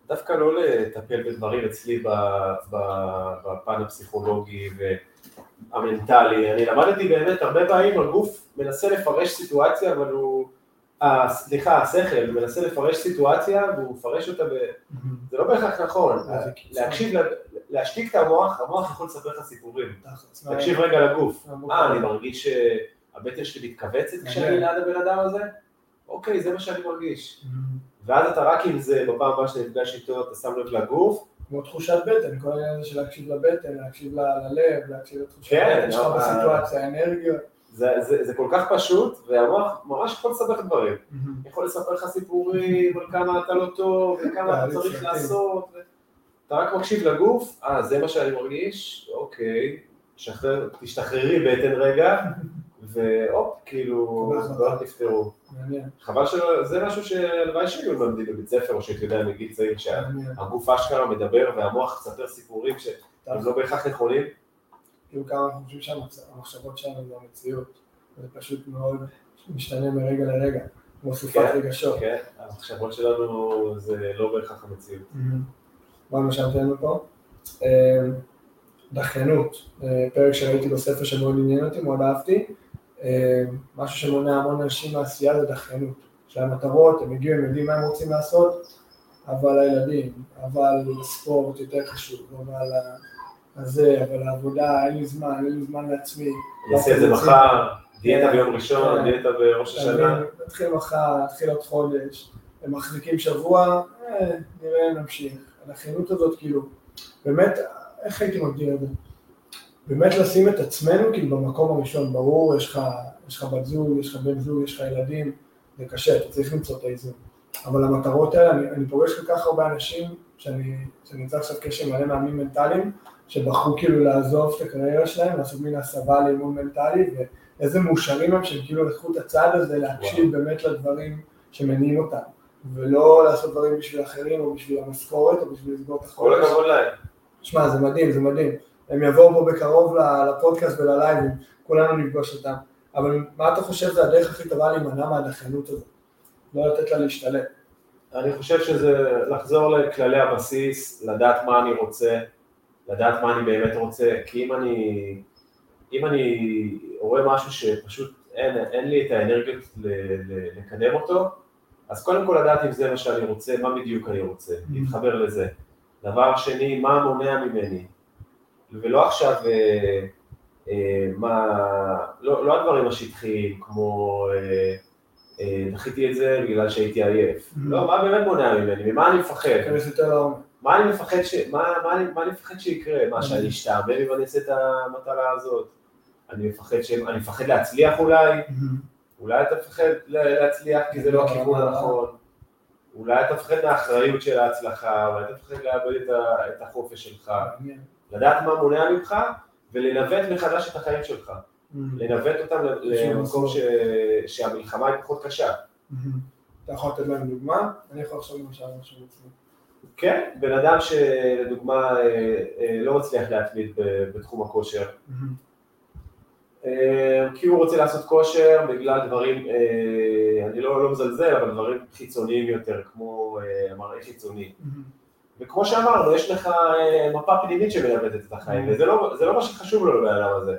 דווקא לא לטפל בדברים אצלי בפן הפסיכולוגי והמנטלי, אני למדתי באמת הרבה פעמים הגוף מנסה לפרש סיטואציה, אבל הוא, אה, סליחה, השכל מנסה לפרש סיטואציה והוא מפרש אותה, ב, זה לא בהכרח נכון. להקשיב, להשתיק את המוח, המוח יכול לספר לך סיפורים, תקשיב רגע לגוף, מה- מה, אני מרגיש שהבטן שלי מתכווצת כשאני ליד הבן אדם הזה? אוקיי, זה מה שאני מרגיש. ואז אתה רק עם זה, בפעם הבאה שאתה נפגש איתו, אתה שם לב לגוף, כמו תחושת בטן, כל העניין הזה של להקשיב לבטן, להקשיב ללב, להקשיב לתחושת כן, בטן שלך בסיטואציה, אנרגיות. זה, זה, זה כל כך פשוט, והמוח ממש יכול לספר לך דברים. יכול לספר לך סיפורים על כמה אתה לא טוב, וכמה אתה תהליך צריך. לעשות. אתה רק מקשיב לגוף, אה, זה מה שאני מרגיש, אוקיי, תשתחררי בטן רגע, והופ, כאילו, החלטה. דברים נפתרו. חבל שזה משהו שהלוואי שהיו מלמדים בבית ספר, או שהייתי יודע מגיל צעיר. שהגוף אשכרה מדבר והמוח מספר סיפורים שהם לא בהכרח נכונים. כאילו כמה אנחנו חושבים שהמחשבות שלנו זה המציאות. זה פשוט מאוד משתנה מרגע לרגע, כמו סופת כן, רגשות. כן, המחשבות שלנו זה לא בהכרח המציאות. מה רשמתי לנו פה? אה, דחיינות, אה, פרק שראיתי בספר שמאוד עניין אותי, מאוד אהבתי. אה, משהו שמונע המון אנשים מעשייה זה דחיינות. יש להם מטרות, הם הגיעו, הם יודעים מה הם רוצים לעשות, אבל הילדים, אבל ספורט יותר חשוב, אבל הזה, אבל העבודה, אין לי זמן, אין לי זמן לעצמי. אני אעשה את זה מחר, דיאטה ביום ראשון, כן. דיאטה בראש השנה. נתחיל מחר, נתחיל עוד חודש, הם מחזיקים שבוע, אה, נראה, נמשיך. הדחיינות הזאת, כאילו, באמת, איך הייתי מגדיר את זה? באמת לשים את עצמנו כאילו במקום הראשון, ברור, יש לך, יש לך בת זוג, יש לך בן זוג, יש לך ילדים, זה קשה, אתה צריך למצוא את האיזון. אבל המטרות האלה, אני, אני פוגש כל כך הרבה אנשים, שאני, נמצא עכשיו קשר מלא מאמנים מנטליים, שבחרו כאילו לעזוב את הקריירה שלהם, לעשות מין הסבה לאימון מנטלי, ואיזה מאושרים הם שהם כאילו לקחו את הצעד הזה להקשיב באמת לדברים שמניעים אותם, ולא לעשות דברים בשביל אחרים או בשביל המשכורת או בשביל לסגור את כל החודש. הכבוד להם. שמע, זה מדהים, זה מדהים. הם יבואו פה בקרוב לפודקאסט וללייבים, כולנו נפגוש אותם. אבל מה אתה חושב זה הדרך הכי טובה להימנע מהדחיינות הזאת? לא לתת לה להשתלט. אני חושב שזה לחזור לכללי הבסיס, לדעת מה אני רוצה, לדעת מה אני באמת רוצה, כי אם אני, אם אני רואה משהו שפשוט אין, אין לי את האנרגיות לקדם אותו, אז קודם כל לדעת אם זה מה שאני רוצה, מה בדיוק אני רוצה, להתחבר לזה. דבר שני, מה מונע ממני, ולא עכשיו, אה, אה, מה, לא, לא הדברים השטחיים, כמו אה, אה, דחיתי את זה בגלל שהייתי עייף. Mhm. לא, מה באמת מונע ממני? ממה אני מפחד? מה אני מפחד ש... מה, מה, אני, מה אני מפחד שיקרה? מה, שאני אשתעמם אם אני אעשה את המטלה הזאת? אני מפחד ש... אני מפחד להצליח אולי? אולי אתה מפחד להצליח כי זה לא הכיוון הנכון? אולי אתה מפחד מהאחריות של ההצלחה, אולי אתה מפחד לאבד את ה- את החופש שלך. לדעת מה מונע ממך ולנווט מחדש את החיים שלך. לנווט אותם למקום ש... שהמלחמה היא פחות קשה. אתה יכול לתת להם דוגמה? אני יכול לחשוב למשל משהו עצמי. כן, בן אדם שלדוגמה אה, אה, לא מצליח להתמיד בתחום הכושר, אה, כי הוא רוצה לעשות כושר בגלל דברים, אני לא, לא מזלזל, אבל דברים חיצוניים יותר, כמו אה, מראה חיצוני. וכמו שאמרנו, יש לך אה, מפה פנימית שמלמדת את החיים, וזה לא, לא מה שחשוב לו לבן אדם הזה.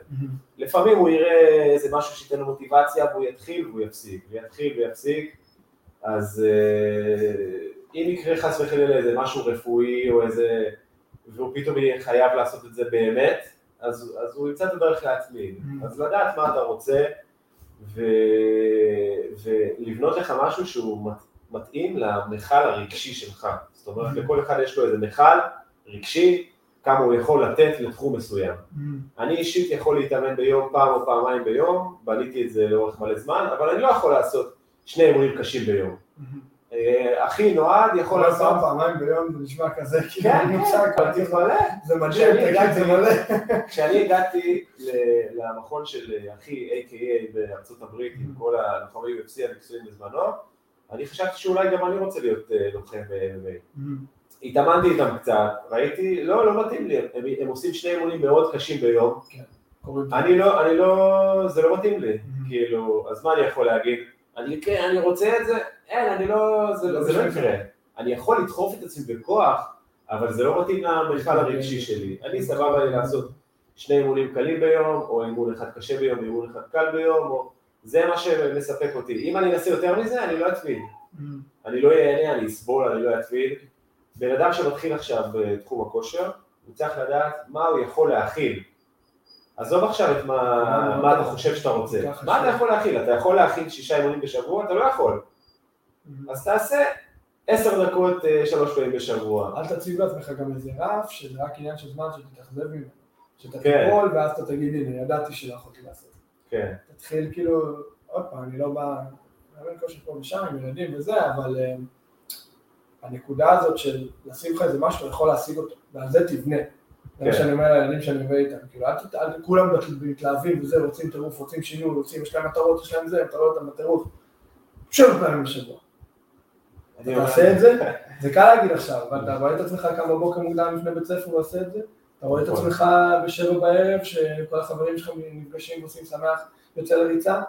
לפעמים הוא יראה איזה משהו שייתן לו מוטיבציה, והוא יתחיל והוא יפסיק, ויתחיל ויפסיק, אז אה, אם יקרה חס וחלילה איזה משהו רפואי או איזה, והוא פתאום יהיה חייב לעשות את זה באמת, אז, אז הוא ימצא את הדרך להתמיד. Mm. אז לדעת מה אתה רוצה, ו, ולבנות לך משהו שהוא מתאים למכל הרגשי שלך. זאת אומרת, Mm. לכל אחד יש לו איזה מכל רגשי, כמה הוא יכול לתת לתחום מסוים. אני אישית יכול להתאמן ביום פעם או פעמיים ביום, בניתי את זה לאורך מלא זמן, אבל אני לא יכול לעשות שני אימונים קשים ביום. אה, אחי נועד יכול לעשות... לעשות פעמיים ביום, זה נשמע כזה, כאילו, כן, ממוצע, כן, אבל תתמלא. זה מדהים, תגיד, זה מלא. כשאני הגעתי למכון של אחי A.K.A בארצות הברית עם כל הלוחמי UFC המקצועיים בזמנו, אני חשבתי שאולי גם אני רוצה להיות אה, לוחם ב-MMA. התאמנתי איתם קצת, ראיתי, לא, לא מתאים לי, הם, הם עושים שני אימונים מאוד קשים ביום, קוראים אני לא, אני לא, זה לא מתאים לי, Mhm. כאילו, אז מה אני יכול להגיד? אני כן, אני רוצה את זה, אין, אני לא, זה, לא זה לא. יקרה. אני יכול לדחוף את עצמי בכוח, אבל זה לא מתאים למרחב הרגשי שלי. אני סבבה לי לעשות שני אימונים קלים ביום, או אימון אחד קשה ביום, ואימון אחד קל ביום, או... זה מה שמספק אותי. אם אני אנסה יותר מזה, אני לא אתמיד. אני לא ייהנה, אני אסבול, אני לא אתמיד. בן אדם שמתחיל עכשיו בתחום הכושר, הוא צריך לדעת מה הוא יכול להכיל. עזוב עכשיו את מה, מה אתה חושב שאתה רוצה. מה אתה יכול להכיל? אתה יכול להכיל שישה אימונים בשבוע? אתה לא יכול. אז תעשה עשר דקות אה, שלוש פעמים בשבוע. אל תציב לעצמך גם איזה רף, שזה רק עניין של זמן שתתאכזב ממנו. שאתה כן. ואז אתה תגיד, הנה, ידעתי שלא יכולתי לעשות. כן, תתחיל כאילו, עוד פעם, אני לא בא, מאמן כושר פה ושם עם ילדים וזה, אבל אה, הנקודה הזאת של לשים לך איזה משהו, אתה יכול להשיג אותו, ועל זה תבנה. זה מה כן. שאני אומר לילדים שאני מביא איתם, כאילו, אל כולם מתלהבים וזה, רוצים טירוף, רוצים שינוי, רוצים, יש להם מטרות, יש להם זה, אתה רואה אותם בטירוף. שבע פעמים בשבוע. אתה תעשה את זה, זה קל להגיד עכשיו, אבל אתה רואה את עצמך קם בבוקר מוקדם לפני בית ספר ועושה את זה? אתה רואה את נכון. עצמך בשבע בערב, שכל החברים שלך נפגשים ועושים שמח, יוצא לריצה?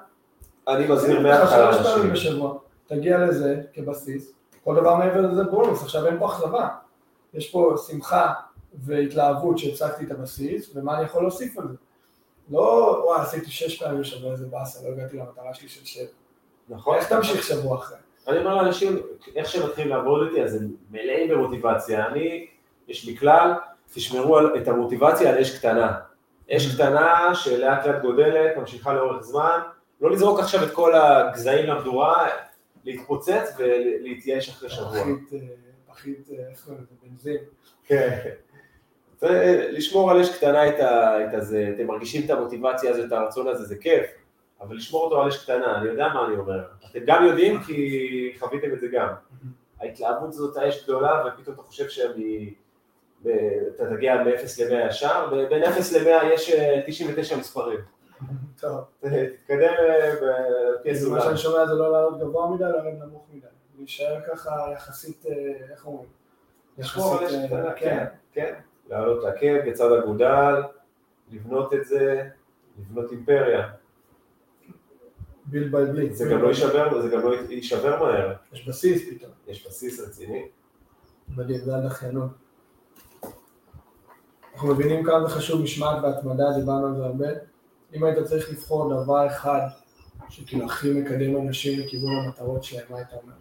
אני מזהיר מההתחלה שלוש פעמים אנשים. בשבוע, תגיע לזה כבסיס, כל דבר מעבר לזה בונוס, עכשיו אין פה אכזבה, יש פה שמחה והתלהבות שהצגתי את הבסיס, ומה אני יכול להוסיף על זה. לא, וואי, עשיתי שש פעמים בשבוע, איזה באסה, לא הגעתי למטרה שלי של שבע. נכון? איך תמשיך שבוע אחרי? אני אומר לאנשים, איך שהם מתחילים לעבוד איתי, אז הם מלאים במוטיבציה. אני, יש לי כלל, תשמרו על, את המוטיבציה על אש קטנה. אש קטנה שלאט לאט גודלת, ממשיכה לאורך זמן, לא לזרוק עכשיו את כל הגזעים למדורה, להתפוצץ ולהתייאש אחרי שבוע. פחית, אה, אה, איך קוראים לזה, בנזין. כן. ולשמור על אש קטנה את הזה, אתם מרגישים את המוטיבציה הזאת, את הרצון הזה, זה כיף, אבל לשמור אותו על אש קטנה, אני יודע מה אני אומר. אתם גם יודעים כי חוויתם את זה גם. ההתלהבות הזאת, האש גדולה, ופתאום אתה חושב שאני... אתה תגיע מ-0 ל-100 ישר, ובין 0 ל-100 יש אה, 99 מספרים. טוב, תתקדם אה, בפי מה. שאני שומע זה לא לעלות גבוה מדי, לעלות נמוך מדי. להישאר ככה יחסית, אה, איך אומרים? יחסית, אה, כן. כן, כן. לעלות לעקב בצד אגודל, לבנות את זה, לבנות אימפריה. ביל ביי ביל. זה גם לא יישבר, זה גם לא יישבר מהר. יש בסיס פתאום. יש בסיס רציני. מדהים, זה הדחיינות. אנחנו מבינים כמה זה חשוב משמעת והתמדה, דיברנו על זה הרבה. אם היית צריך לבחור דבר אחד שכאילו הכי מקדם אנשים לכיוון המטרות שלהם, מה היית אומר?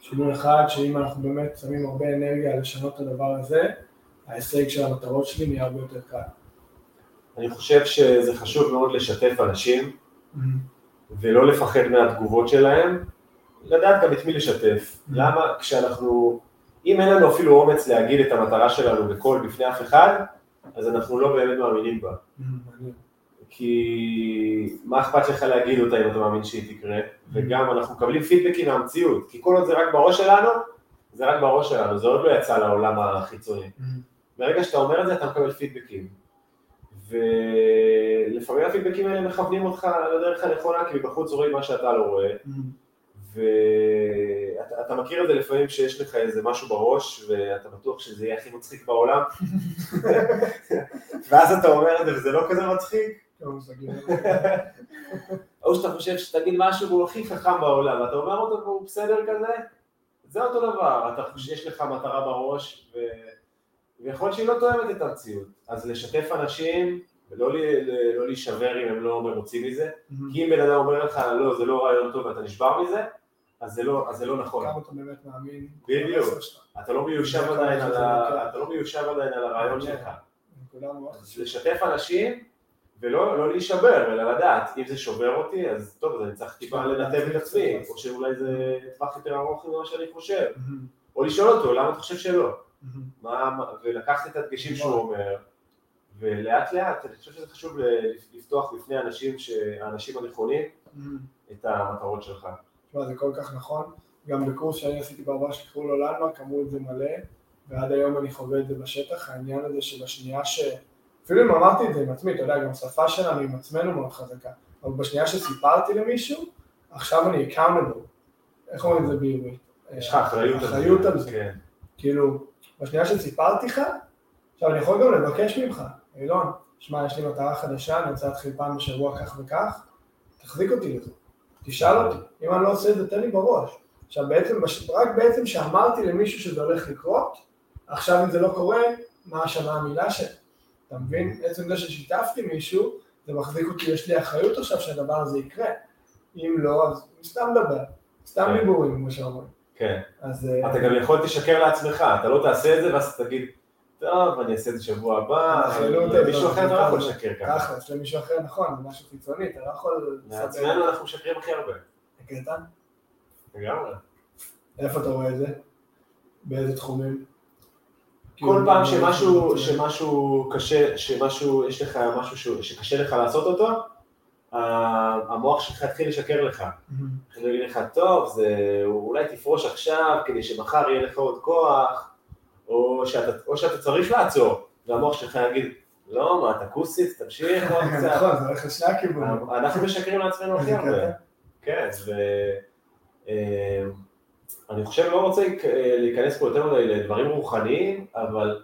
שינוי אחד, שאם אנחנו באמת שמים הרבה אנרגיה לשנות את הדבר הזה, ההישג של המטרות שלי נהיה הרבה יותר קל. אני חושב שזה חשוב מאוד לשתף אנשים, ולא לפחד מהתגובות שלהם, לדעת גם את מי לשתף. למה? כשאנחנו, אם אין לנו אפילו אומץ להגיד את המטרה שלנו בקול בפני אף אחד, אז אנחנו לא באמת מאמינים בה. כי מה אכפת לך להגיד אותה אם אתה מאמין שהיא תקרה, וגם אנחנו מקבלים פידבקים מהמציאות, כי כל עוד זה רק בראש שלנו, זה רק בראש שלנו, זה עוד לא יצא לעולם החיצוני. ברגע שאתה אומר את זה אתה מקבל פידבקים. ולפעמים הפידבקים האלה מכוונים אותך לדרך הנכונה, כי מבחוץ רואים מה שאתה לא רואה, ואתה אתה מכיר את זה לפעמים שיש לך איזה משהו בראש, ואתה בטוח שזה יהיה הכי מצחיק בעולם, ואז אתה אומר את זה וזה לא כזה מצחיק. או שאתה חושב שתגיד משהו והוא הכי חכם בעולם, ואתה אומר אותו והוא בסדר כזה, זה אותו דבר, אתה חושב שיש לך מטרה בראש, ו... ויכול שהיא לא תואמת את המציאות. אז לשתף אנשים, ולא לא להישבר אם הם לא מרוצים מזה, כי אם בן אדם אומר לך, לא, זה לא רעיון טוב ואתה נשבר מזה, אז זה לא, אז זה לא נכון. כמה אתה באמת מאמין. בדיוק. שלך. אתה לא מיושב עדיין על ה... אתה לא מיושב עדיין על הרעיון כן. שלך. אז. לשתף אנשים, ולא לא להישבר, אלא לדעת, אם זה שובר אותי, אז טוב, אז אני צריך טיפה לנתב את עצמי. או שאולי זה טווח יותר ארוך ממה שאני חושב. או לשאול אותו, למה אתה חושב שלא? ולקחת את הדגשים שהוא. אומר, ולאט לאט, אני חושב שזה חשוב לפתוח בפני האנשים הנכונים. את המטרות שלך. תשמע, זה כל כך נכון. גם בקורס שאני עשיתי בעבר שקראו לו לנדמרק, אמרו את זה מלא, ועד היום אני חווה את זה בשטח, העניין הזה שבשנייה ש... אפילו אם אמרתי את זה עם עצמי, אתה יודע, גם שפה שלנו עם עצמנו מאוד חזקה, אבל בשנייה שסיפרתי למישהו, עכשיו אני accountable. איך אומרים את זה בעברית? יש לך אחריות על זה. אחריות על זה. כן. כאילו, בשנייה שסיפרתי לך, עכשיו אני יכול גם לבקש ממך, אילון, שמע, יש לי מטרה חדשה, אני רוצה להתחיל פעם בשבוע כך וכך, תחזיק אותי לזה, תשאל אותי, אם אני לא עושה את זה, תן לי בראש. עכשיו בעצם, רק בעצם שאמרתי למישהו שזה הולך לקרות, עכשיו אם זה לא קורה, מה השנה המילה שלי? אתה מבין? עצם זה ששיתפתי מישהו, זה מחזיק אותי, יש לי אחריות עכשיו שהדבר הזה יקרה. אם לא, אז סתם מדבר, סתם כן. דיבורים, כמו שאומרים. כן. אז... אה, אתה גם יכול תשקר לעצמך, אתה לא תעשה את זה ואז תגיד, טוב, אני אעשה את זה שבוע הבא, האחריות אבל הזאת, למישהו אחר אתה לא יכול לשקר ככה. תכלס, למישהו אחר נכון, זה משהו חיצוני, אתה לא יכול... לעצמנו אנחנו משקרים הכי הרבה. הקטע? לגמרי. איפה אתה רואה את זה? באיזה תחומים? כל כאילו, פעם מה- שמשהו, שמשהו קשה, שמשהו, יש לך משהו שקשה לך לעשות אותו, המוח שלך יתחיל לשקר לך. יתחיל להגיד לך, טוב, זה, אולי תפרוש עכשיו כדי שמחר יהיה לך עוד כוח, או שאתה, או שאתה צריך לעצור, והמוח שלך יגיד, לא, מה, אתה כוסית, תמשיך עוד קצת. נכון, זה הולך לשני הכיוונים. אנחנו משקרים לעצמנו הכי הרבה. כן, ואני חושב, לא רוצה להיכ- להיכנס פה יותר מדי לדברים רוחניים, אבל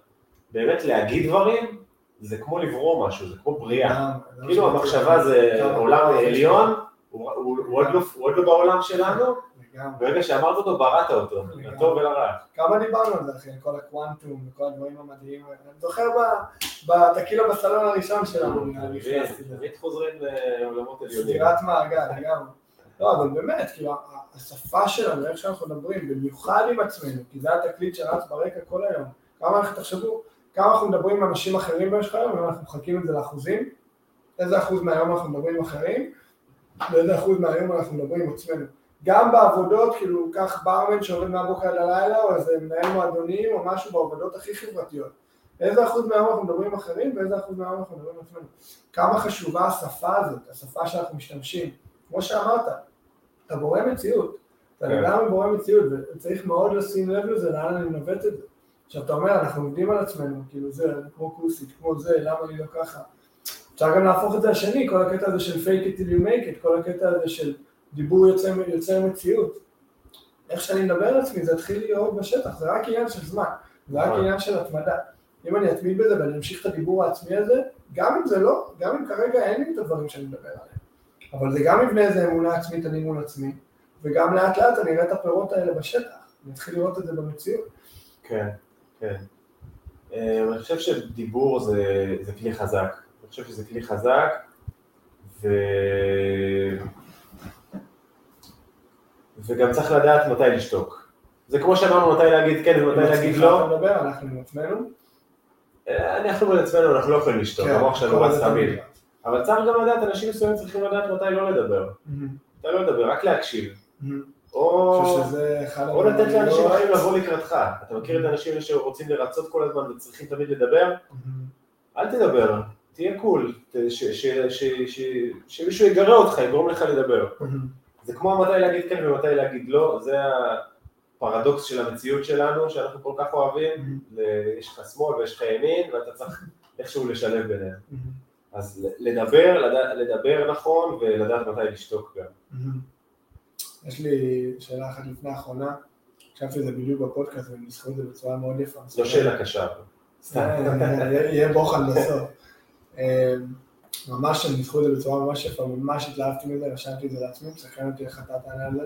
באמת להגיד דברים זה כמו לברוא משהו, זה כמו בריאה. זה כאילו המחשבה זה גם- עולם עליון, הוא עוד לא- הוא עוד לא בעולם שלנו. ברגע שאמרת אותו בראת אותו. לטוב ולרע. כמה דיברנו על זה, אחי, כל הקוואנטום וכל הדברים המדהימים האלה. אני זוכר ב- ב- אתה כאילו בסלון הראשון שלנו, נראה לי, נכנסתי לזה. תמיד חוזרים לעולמות עליונים. סגירת מעגל, לגמרי. לא, אבל באמת, כאילו, השפה שלנו, איך שאנחנו מדברים, במיוחד עם עצמנו, כי זה התקליט שרץ ברקע כל היום. כמה אנחנו, תחשבו, כמה אנחנו מדברים עם אנשים אחרים במשך היום, אם אנחנו מחלקים את זה לאחוזים, איזה אחוז מהיום אנחנו מדברים עם אחרים, ואיזה אחוז מהיום אנחנו מדברים עם עצמנו. גם בעבודות, כאילו, קח ברמן שעובד מהבוקר עד הלילה, או איזה מנהל מועדונים, או משהו בעבודות הכי חברתיות. איזה אחוז מהיום אנחנו מדברים אחרים, ואיזה אחוז מהיום אנחנו מדברים עצמנו. כמה חשובה השפה הזאת, השפה שאנחנו משתמשים. כמו שאמרת, אתה בורא מציאות. אתה כן. לגמרי בורא מציאות, וצריך מאוד לשים לב לזה, לאן אני מנווט את זה. עכשיו, אתה אומר, אנחנו עובדים על עצמנו, כאילו זה, כמו כוסית, כמו זה, למה אני לא ככה? אפשר גם להפוך את זה לשני, כל הקטע הזה של fake it till you make it, כל הקטע הזה של דיבור יוצר, יוצר מציאות. איך שאני מדבר על עצמי, זה יתחיל להיות בשטח, זה רק עניין של זמן, זה רק נכון. עניין של התמדה. אם אני אתמיד בזה ואני אמשיך את הדיבור העצמי הזה, גם אם זה לא, גם אם כרגע אין לי את הדברים שאני מדבר עליהם. אבל זה גם יבנה איזה אמונה עצמית אני מול עצמי, וגם לאט לאט אני אראה את הפירות האלה בשטח, אני אתחיל לראות את זה במציאות. כן, כן. אה, אני חושב שדיבור זה, זה כלי חזק. אני חושב שזה כלי חזק, ו... וגם צריך לדעת מתי לשתוק. זה כמו שאמרנו מתי להגיד כן ומתי להגיד לא. אתה מדבר, אנחנו עם עצמנו. אה, אנחנו בין עצמנו, אנחנו לא יכולים לשתוק, כן, המוח שלנו רץ תמיד. אבל צריך גם לדעת, אנשים מסוימים צריכים לדעת מתי לא לדבר. מתי לא לדבר, רק להקשיב. או... לתת לאנשים לא- אחרים לבוא לקראתך. אתה מכיר את האנשים שרוצים לרצות כל הזמן וצריכים תמיד לדבר? אל תדבר, תהיה קול, שמישהו יגרה אותך, יגרום לך לדבר. זה כמו מתי להגיד כן ומתי להגיד לא, זה הפרדוקס של המציאות שלנו, שאנחנו כל כך אוהבים. ל- יש לך שמאל ויש לך ימין, ואתה צריך איכשהו לשלב ביניהם. מהמם. אז לדבר, לד- לדבר נכון ולדעת מתי לשתוק גם. מהמם. יש לי שאלה אחת לפני האחרונה, חשבתי על זה בדיוק בפודקאסט והם ניסחו את זה בצורה מאוד יפה. זו שאלה קשה. סתם. יהיה בוחן בסוף. ממש הם ניתחו את זה בצורה ממש יפה, ממש התלהבתי מזה, רשמתי את זה לעצמי, מסכן אותי איך אתה תענה על זה.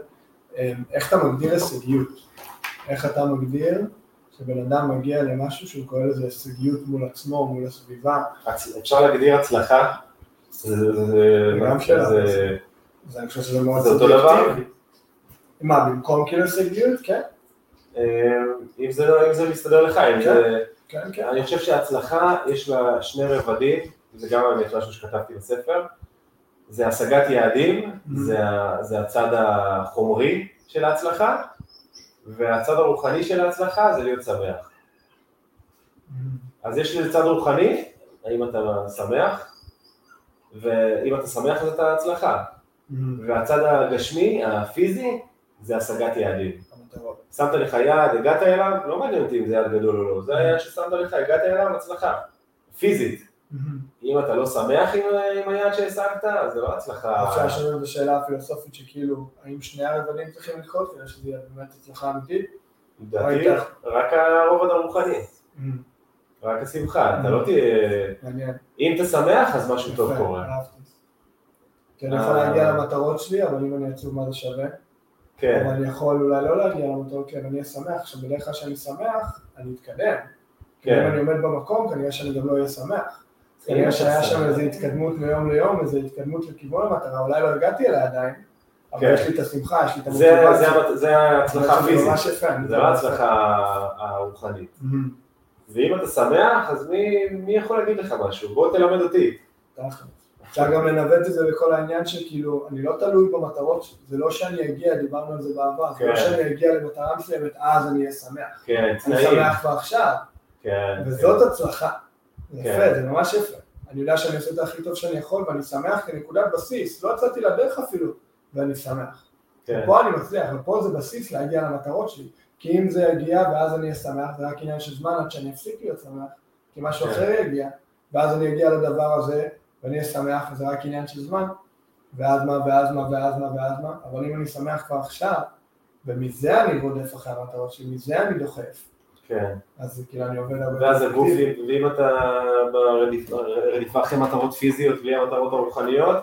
אמ, איך אתה מגדיר הישגיות? איך אתה מגדיר שבן אדם מגיע למשהו שהוא קורא לזה הישגיות מול עצמו, מול הסביבה? אפשר להגדיר הצלחה, זה- זה- אני חושב שזה מאוד? סובייקטיבי. מה, במקום כאילו הישגיות? כן, אם זה לא- אם זה מסתדר לך, אם זה... כן, כן. אני חושב שההצלחה יש לה שני רבדים, זה גם האמת משהו שכתבתי בספר, זה השגת יעדים, Mm-hmm. זה, זה הצד החומרי של ההצלחה, והצד הרוחני של ההצלחה זה להיות שמח. אז יש לזה צד רוחני, האם אתה שמח, ואם אתה שמח אז אתה הצלחה, והצד הגשמי, הפיזי, זה השגת יעדים. שמת לך יעד, הגעת אליו, לא מעניין אותי אם זה יעד גדול או לא, זה היעד ששמת לך, הגעת אליו, הצלחה. פיזית. אם אתה לא שמח עם, עם היעד שהשגת, אז זה לא הצלחה. אפשר לשאול את השאלה הפילוסופית שכאילו, האם שני הרבדים צריכים לקרות כדי שזה יהיה באמת הצלחה אמיתית? לדעתי, רק הרובד הרוחני, רק השמחה, אתה לא תהיה... מעניין. אם אתה שמח, אז משהו טוב קורה. כי אני יכול אה. להגיע למטרות שלי, אבל אם אני עצוב מה זה שווה? כן, אבל אני יכול אולי לא להגיע למטרות, כי אני אהיה שמח. עכשיו, בדרך כלל כשאני שמח, אני אתקדם. כי אם כן. אני עומד במקום, כנראה שאני גם לא אהיה שמח. כנראה שהיה שם. איזו התקדמות מיום ליום, איזו התקדמות לכיוון המטרה, אולי לא הגעתי אליה עדיין, אבל כן. יש לי את השמחה, יש לי את המוטיבציה. זה ההצלחה הפיזית. אני זה. לא ההצלחה הרוחנית. ואם אתה שמח, אז מי יכול להגיד לך משהו? בוא תלמד אותי. אפשר גם לנווט את זה לכל העניין שכאילו, אני לא תלוי במטרות זה לא שאני אגיע, דיברנו על זה בעבר, זה לא כן. שאני אגיע למטרה מסוימת, אז אני אהיה שמח. כן, אני תנאים. שמח כבר עכשיו, כן, וזאת הצלחה. זה כן. יפה, זה ממש יפה. אני יודע שאני עושה את הכי טוב שאני יכול, ואני שמח כנקודת בסיס, לא יצאתי לדרך אפילו, ואני שמח. כן. ופה אני מצליח, ופה זה בסיס להגיע למטרות שלי. כי אם זה יגיע ואז אני אהיה שמח, זה רק עניין של זמן עד שאני אפסיק להיות שמח, כי משהו כן. אחר יגיע, ואז אני אגיע לדבר הזה, ואני אהיה שמח, וזה רק עניין של זמן, ואז מה, ואז מה, ואז מה, ואז מה, אבל אם אני שמח כבר עכשיו, ומזה אני רודף אחרי המטרות שלי, מזה אני דוחף, כן. אז כאילו אני עובד הרבה... ואז הגוף. ואם אתה ברדיפה רדיפה אחרי מטרות פיזיות בלי המטרות הרוחניות,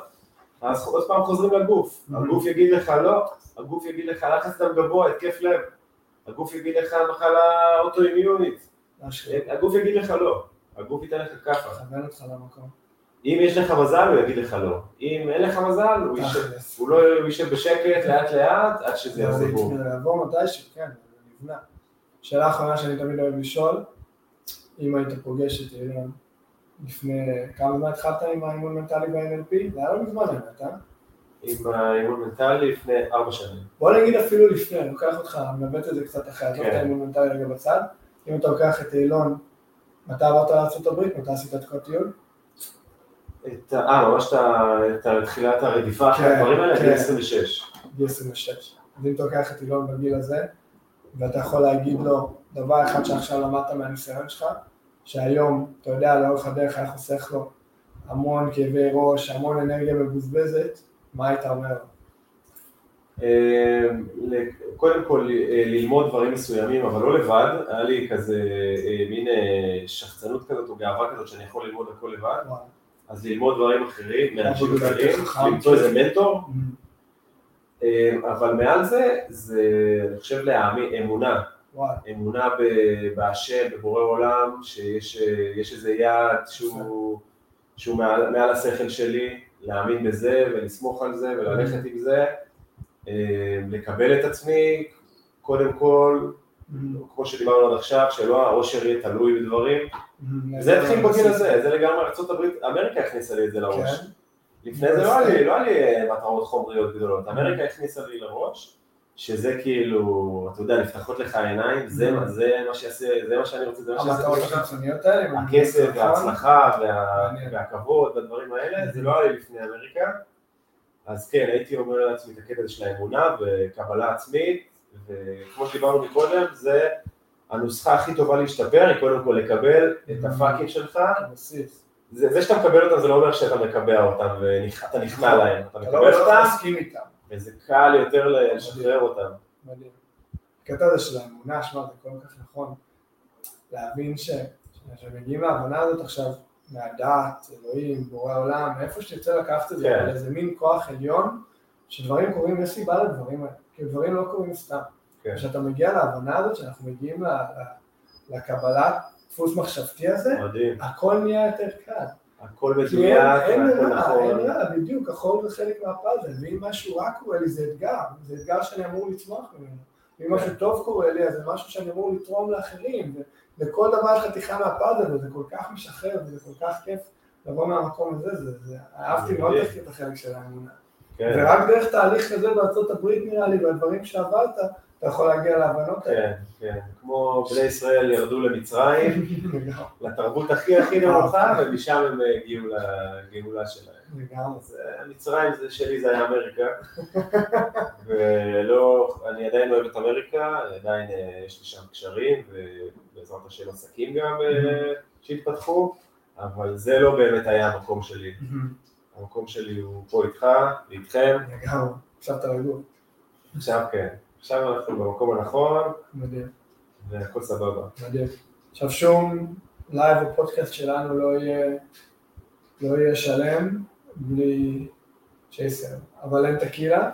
אז עוד פעם חוזרים לגוף. Mhm. הגוף יגיד לך לא, הגוף יגיד לך לחץ דם גבוה, התקף לב. הגוף יגיד לך מחלה אוטואימיונית. משהו, הגוף יגיד לך לא. הגוף ייתן לך כאפה. מכוון אותך למקום. אם יש לך מזל, הוא יגיד לך לא. אם אין לך מזל, הוא יישב- לא בשקט לאט לאט עד שזה יעשה בום. זה יעבור מתישהו, כן, זה נבנה. שאלה אחרונה שאני תמיד אוהב לשאול, אם היית פוגש את אילן לפני, כמה זמן התחלת עם האימון מנטלי ב-NLP? זה היה לא מזמן האמת, אה? עם האימון מנטלי לפני ארבע שנים. בוא נגיד אפילו לפני, אני לוקח אותך, מנווט את זה קצת אחרי, עזוב כן. את האימון מנטלי רגע בצד. אם אתה לוקח את אילון, מתי עברת לארה"ב? מתי עשית את כל הטיול? אה, ממש את תחילת הרדיפה אחרי כן, הדברים האלה, כן. גיל 26. גיל 26. אז אם אתה לוקח את אילון בגיל הזה, ואתה יכול להגיד לו דבר אחד שעכשיו למדת מהניסיון שלך, שהיום, אתה יודע, לאורך הדרך היה חוסך לו המון כאבי ראש, המון אנרגיה מבוזבזת, מה היית אומר לו? אה, קודם כל אה, ללמוד דברים מסוימים, אבל לא לבד, היה לי כזה אה, מין שחצנות כזאת או גאווה כזאת שאני יכול ללמוד הכל לבד. אז ללמוד דברים אחרים, מאנשים. למצוא איזה מנטור, אבל מעל זה, זה אני חושב להאמין, אמונה, וואי, אמונה ב- בהשם, בבורא עולם, שיש יש איזה יעד שהוא, שהוא מעל, מעל השכל שלי, להאמין בזה ולסמוך על זה וללכת עם זה, אה, לקבל את עצמי, קודם כל, כמו שדיברנו עד עכשיו, שלא העושר יהיה תלוי בדברים, זה התחיל בגיל הזה, זה לגמרי ארה"ב, אמריקה הכניסה לי את זה לראש. לפני זה לא היה לי, לא היה לי אה, מטרות חומריות גדולות, אמריקה הכניסה לי לראש, שזה כאילו, אתה יודע, נפתחות לך העיניים, זה מה- זה מה שיעשה, זה מה שאני רוצה, זה מה שיעשה המטרות. החיצוניות האלה, הכסף נכון? וההצלחה. והכבוד והדברים האלה, זה לא היה לי לפני אמריקה. אז כן, הייתי אומר לעצמי את הקטע הזה של האמונה וקבלה עצמית, וכמו שדיברנו מקודם, זה הנוסחה הכי טובה להשתפר, היא קודם כל לקבל את הפאקים שלך, כבסיס. זה, זה שאתה מקבל אותם זה לא אומר שאתה מקבע אותם ואתה נכנע להם, אתה אתה לא מקבל אותם בהכרח מסכים איתם. וזה קל יותר לשחרר אותם. מדהים. הקטע הזה של האמונה, שמע, זה כל כך נכון. להבין ש- כשמגיעים להבנה הזאת עכשיו, מהדת, אלוהים, בורא עולם, מאיפה שתרצה לקחת את זה, כן. אבל איזה מין כוח עליון, שדברים קורים, יש סיבה לדברים האלה, כי דברים לא קורים סתם. כן. כשאתה מגיע להבנה הזאת, שאנחנו מגיעים ל- ל- לקבלת דפוס מחשבתי הזה, מדהים, הכל נהיה יותר קל. הכל מדויק, אין הכל ברירה, אין נכון, ברירה, בדיוק, החול זה חלק מהפאזל, ואם משהו רע קורה לי זה אתגר, זה אתגר שאני אמור לצמוח ממנו. ואם משהו טוב קורה לי, אז זה משהו שאני אמור לתרום לאחרים, וכל דבר חתיכה מהפאזל, וזה כל כך משחרר, וזה כל כך כיף לבוא מהמקום הזה, זה, זה, אהבתי מאוד. את החלק של האמונה. כן, ורק דרך תהליך כזה בארצות הברית נראה לי, והדברים שעברת, אתה יכול להגיע להבנות האלה. כן, כן, כמו בני ישראל ירדו למצרים, לתרבות הכי הכי נמוכה, ומשם הם הגיעו לגאולה שלהם. לגמרי. אה, מצרים זה שלי זה היה אמריקה, ולא, אני עדיין אוהב את אמריקה, עדיין אה, יש לי שם קשרים, ובעזרת השם עסקים גם אה, שהתפתחו, אבל זה לא באמת היה המקום שלי. המקום שלי הוא פה איתך, ואיתכם, לגמרי. עכשיו אתה רגוע. עכשיו כן, עכשיו אנחנו במקום הנכון, מדהים. והכל סבבה. מדהים. עכשיו שום לייב או פודקאסט שלנו לא יהיה, לא יהיה שלם בלי צ'ייסר, אבל אין טקילה,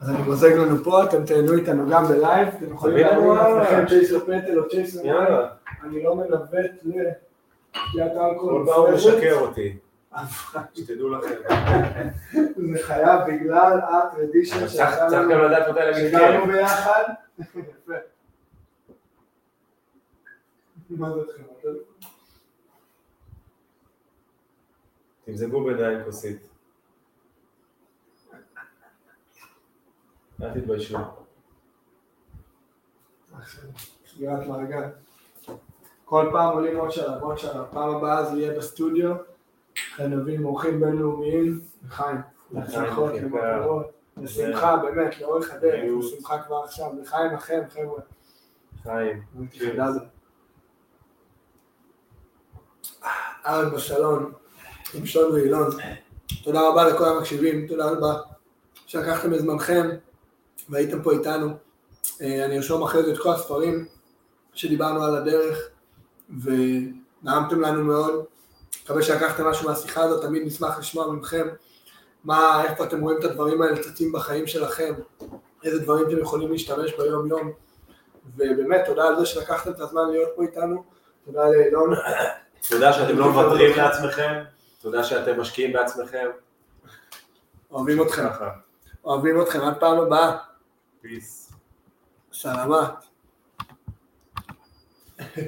אז אני מוזג לנו פה, אתם תהנו איתנו גם בלייב, אתם יכולים וואלה. לעצמכם צ'ייסר פטל או צ'ייסר אני לא מעודד לשתיית אלכוהול, כל פעם הוא משכר אותי, שתדעו לכם. זה חייב בגלל ה tradition להגיד כן. ביחד, יפה. מה זה אתכם? תמזגו ביניים כוסית. אל תתביישו. סגירת מעגל. כל פעם עולים עוד שלב, עוד שלב. פעם הבאה זה יהיה בסטודיו, אחרי נביא עם אורחים בינלאומיים, לחיים, להצלחות, למטרות, לשמחה, באמת, לאורך הדרך. לשמחה כבר עכשיו, לחיים לכם, חבר'ה. חיים. תודה. אהלן בסלון, עם שון ואילון. תודה רבה לכל המקשיבים, תודה רבה שלקחתם את זמנכם והייתם פה איתנו. אה, אני ארשום אחרי זה את כל הספרים שדיברנו על הדרך ונעמתם לנו מאוד. מקווה שלקחתם משהו מהשיחה הזאת, תמיד נשמח לשמוע מכם מה, איפה אתם רואים את הדברים האלה צצים בחיים שלכם, איזה דברים אתם יכולים להשתמש ביום יום. ובאמת, תודה על זה שלקחתם את הזמן להיות פה איתנו, תודה לאילון. תודה שאתם לא מוותרים לעצמכם, תודה שאתם משקיעים בעצמכם. אוהבים אתכם. אוהבים אתכם, עד פעם הבאה. פיס. סלמת.